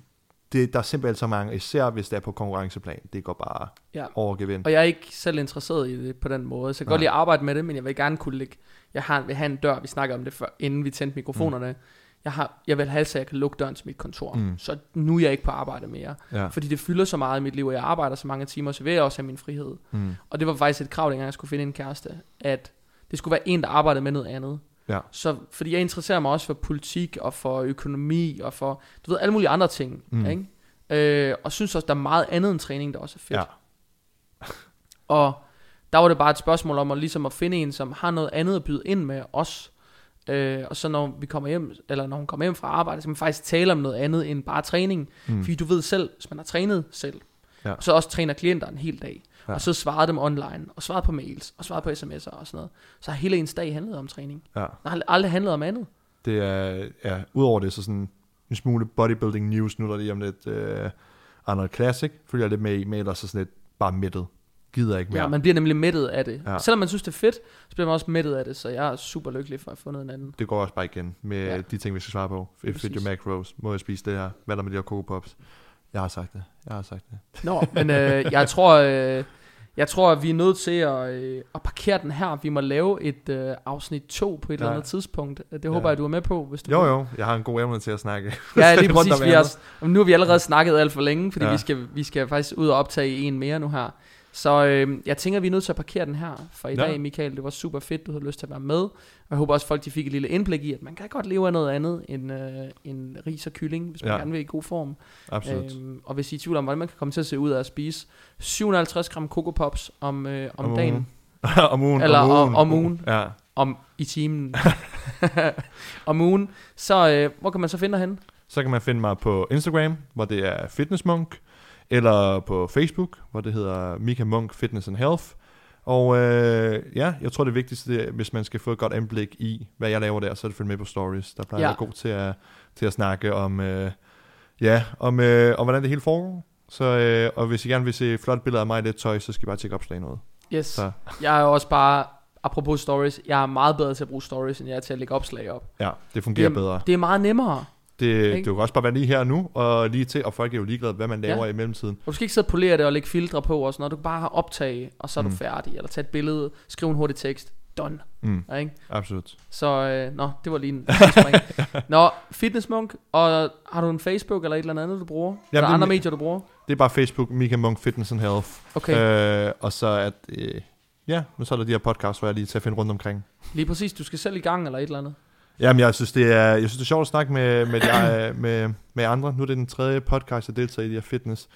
Speaker 2: det, der er simpelthen så mange, især hvis det er på konkurrenceplan, det går bare
Speaker 1: Ja.
Speaker 2: over gevind.
Speaker 1: Og jeg er ikke selv interesseret i det på den måde. Så jeg kan
Speaker 2: Nej.
Speaker 1: godt lide at arbejde med det, men jeg vil gerne kunne lægge... Jeg har, vil have en dør, vi snakker om det før, inden vi tændte mikrofonerne. Mm. Jeg, har, jeg vil have, så jeg kan lukke døren til mit kontor.
Speaker 2: Mm.
Speaker 1: Så nu er jeg ikke på arbejde mere.
Speaker 2: Ja.
Speaker 1: Fordi det fylder så meget i mit liv, og jeg arbejder så mange timer, så vil jeg også have min frihed.
Speaker 2: Mm.
Speaker 1: Og det var faktisk et krav, dengang jeg skulle finde en kæreste, at det skulle være en, der arbejdede med noget andet.
Speaker 2: Ja.
Speaker 1: Så, fordi jeg interesserer mig også for politik, og for økonomi, og for, du ved, alle mulige andre ting,
Speaker 2: mm.
Speaker 1: ikke? Øh, og synes også, der er meget andet end træning, der også er fedt.
Speaker 2: Ja.
Speaker 1: Og der var det bare et spørgsmål om at, ligesom at finde en, som har noget andet at byde ind med os. Øh, og så når vi kommer hjem, eller når hun kommer hjem fra arbejde, så kan man faktisk tale om noget andet end bare træning. Mm. Fordi du ved selv, hvis man har trænet selv, ja. så også træner klienter en hel dag, ja. og så svarer dem online, og svarer på mails, og svarer på sms'er og sådan noget, så har hele ens dag handlet om træning. Ja. Det har aldrig handlet om andet.
Speaker 2: Det er, ja, udover det, så sådan en smule bodybuilding news, nu der lige om lidt uh, Arnold Classic, følger jeg lidt med i, men ellers så sådan lidt bare mættet gider ikke mere.
Speaker 1: Ja, man bliver nemlig mættet af det. Ja. Selvom man synes, det er fedt, så bliver man også mættet af det, så jeg er super lykkelig for at have fundet en anden.
Speaker 2: Det går også bare igen med ja. de ting, vi skal svare på. If it your macros, må jeg spise det her? Hvad der med de her Coco Pops? Jeg har sagt det. Jeg har sagt det.
Speaker 1: Nå, men øh, jeg tror... Øh, jeg tror, at vi er nødt til at, øh, at parkere den her. Vi må lave et øh, afsnit 2 på et ja. eller andet tidspunkt. Det håber ja. jeg, du er med på. Hvis du
Speaker 2: jo, jo. Jeg har en god evne til at snakke.
Speaker 1: Ja, lige præcis. Vi har, nu har vi allerede snakket alt for længe, fordi ja. vi, skal, vi skal faktisk ud og optage en mere nu her. Så øh, jeg tænker, vi er nødt til at parkere den her for i ja. dag, Michael. Det var super fedt, du havde lyst til at være med. Og jeg håber også, folk de fik et lille indblik i, at man kan godt leve af noget andet end, øh, end ris og kylling, hvis man ja. gerne vil i god form.
Speaker 2: Absolut. Øhm,
Speaker 1: og hvis I er i tvivl om, hvordan man kan komme til at se ud af at spise 750 gram Coco Pops om, øh, om, om dagen.
Speaker 2: om ugen.
Speaker 1: Eller
Speaker 2: om
Speaker 1: ugen. Om, om ugen. Ja. Om i timen. om ugen. Så øh, hvor kan man så finde dig henne?
Speaker 2: Så kan man finde mig på Instagram, hvor det er fitnessmunk eller på Facebook, hvor det hedder Mika Munk Fitness and Health. Og øh, ja, jeg tror det vigtigste, er, hvis man skal få et godt indblik i, hvad jeg laver der, så er det følge med på stories. Der plejer ja. jeg god til at, til at snakke om, øh, ja, om, øh, om hvordan det hele foregår. Så, øh, og hvis I gerne vil se flot billeder af mig i det tøj, så skal I bare tjekke opslag noget.
Speaker 1: Yes. Så. Jeg er jo også bare, apropos stories, jeg er meget bedre til at bruge stories, end jeg er til at lægge opslag op.
Speaker 2: Ja, det fungerer
Speaker 1: det,
Speaker 2: bedre.
Speaker 1: Det er meget nemmere.
Speaker 2: Det, det kan også bare være lige her nu, og lige til, og folk er jo ligeglade, hvad man laver ja. i mellemtiden.
Speaker 1: Og du skal ikke sidde og polere det og lægge filtre på og sådan noget. Du kan bare optage, og så er mm. du færdig. Eller tage et billede, skrive en hurtig tekst. Done.
Speaker 2: Mm. Ja, ikke? Absolut.
Speaker 1: Så, øh, nå, det var lige en Nå, Fitnessmunk, og har du en Facebook eller et eller andet, du bruger? Jamen, eller andre medier, du bruger?
Speaker 2: Det er bare Facebook, Mika Munk Fitness and Health.
Speaker 1: Okay.
Speaker 2: Øh, og så at, øh, ja, nu så er der de her podcasts, hvor jeg lige til at finde rundt omkring.
Speaker 1: Lige præcis, du skal selv i gang eller et eller andet.
Speaker 2: Jamen, jeg synes, det er, jeg synes, det er sjovt at snakke med, med, de, med, med andre. Nu er det den tredje podcast, jeg deltager i, de her fitness.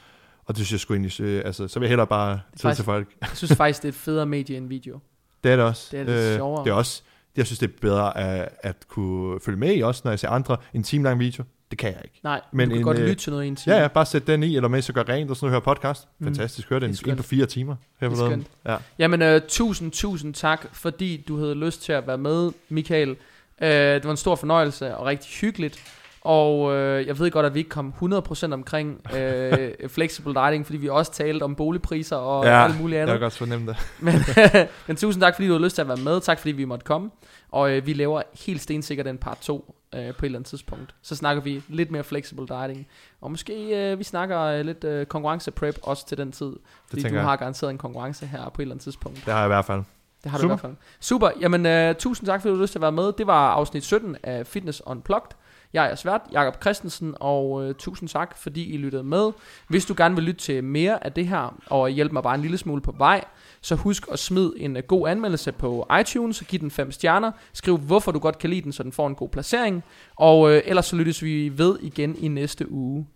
Speaker 2: Og det synes jeg sgu egentlig, øh, altså, så vil jeg hellere bare tid til folk.
Speaker 1: jeg synes faktisk, det er et federe medie end video.
Speaker 2: Det er det også.
Speaker 1: Det er det øh, sjovere.
Speaker 2: Det er også, jeg synes, det er bedre at, at kunne følge med i også, når jeg ser andre en time lang video. Det kan jeg ikke.
Speaker 1: Nej, men du kan en, godt øh, lytte til noget i en time.
Speaker 2: Ja, ja, bare sæt den i, eller med så gør rent, og sådan noget, høre podcast. Mm. Fantastisk, hør den en på fire timer.
Speaker 1: Her det er skønt. Ja. Jamen, uh, tusind, tusind tak, fordi du havde lyst til at være med, Michael. Uh, det var en stor fornøjelse og rigtig hyggeligt. Og uh, jeg ved godt, at vi ikke kom 100% omkring uh, flexible dieting, fordi vi også talte om boligpriser og
Speaker 2: ja,
Speaker 1: alt muligt andet.
Speaker 2: jeg kan godt fornemme det.
Speaker 1: men, men tusind tak, fordi du havde lyst til at være med. Tak, fordi vi måtte komme. Og uh, vi laver helt stensikkert en part 2 uh, på et eller andet tidspunkt. Så snakker vi lidt mere flexible dieting. Og måske uh, vi snakker uh, lidt uh, konkurrence prep også til den tid. Fordi du har garanteret en konkurrence her på et eller andet tidspunkt.
Speaker 2: Det har jeg i hvert fald.
Speaker 1: Det har du Super. i hvert fald. Super. Jamen, uh, tusind tak, fordi du lyst til at være med. Det var afsnit 17 af Fitness Unplugged. Jeg er svært, Jakob Christensen, og uh, tusind tak, fordi I lyttede med. Hvis du gerne vil lytte til mere af det her, og hjælpe mig bare en lille smule på vej, så husk at smide en uh, god anmeldelse på iTunes, og giv den fem stjerner. Skriv, hvorfor du godt kan lide den, så den får en god placering. Og uh, ellers så lyttes vi ved igen i næste uge.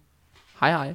Speaker 1: Hej hej.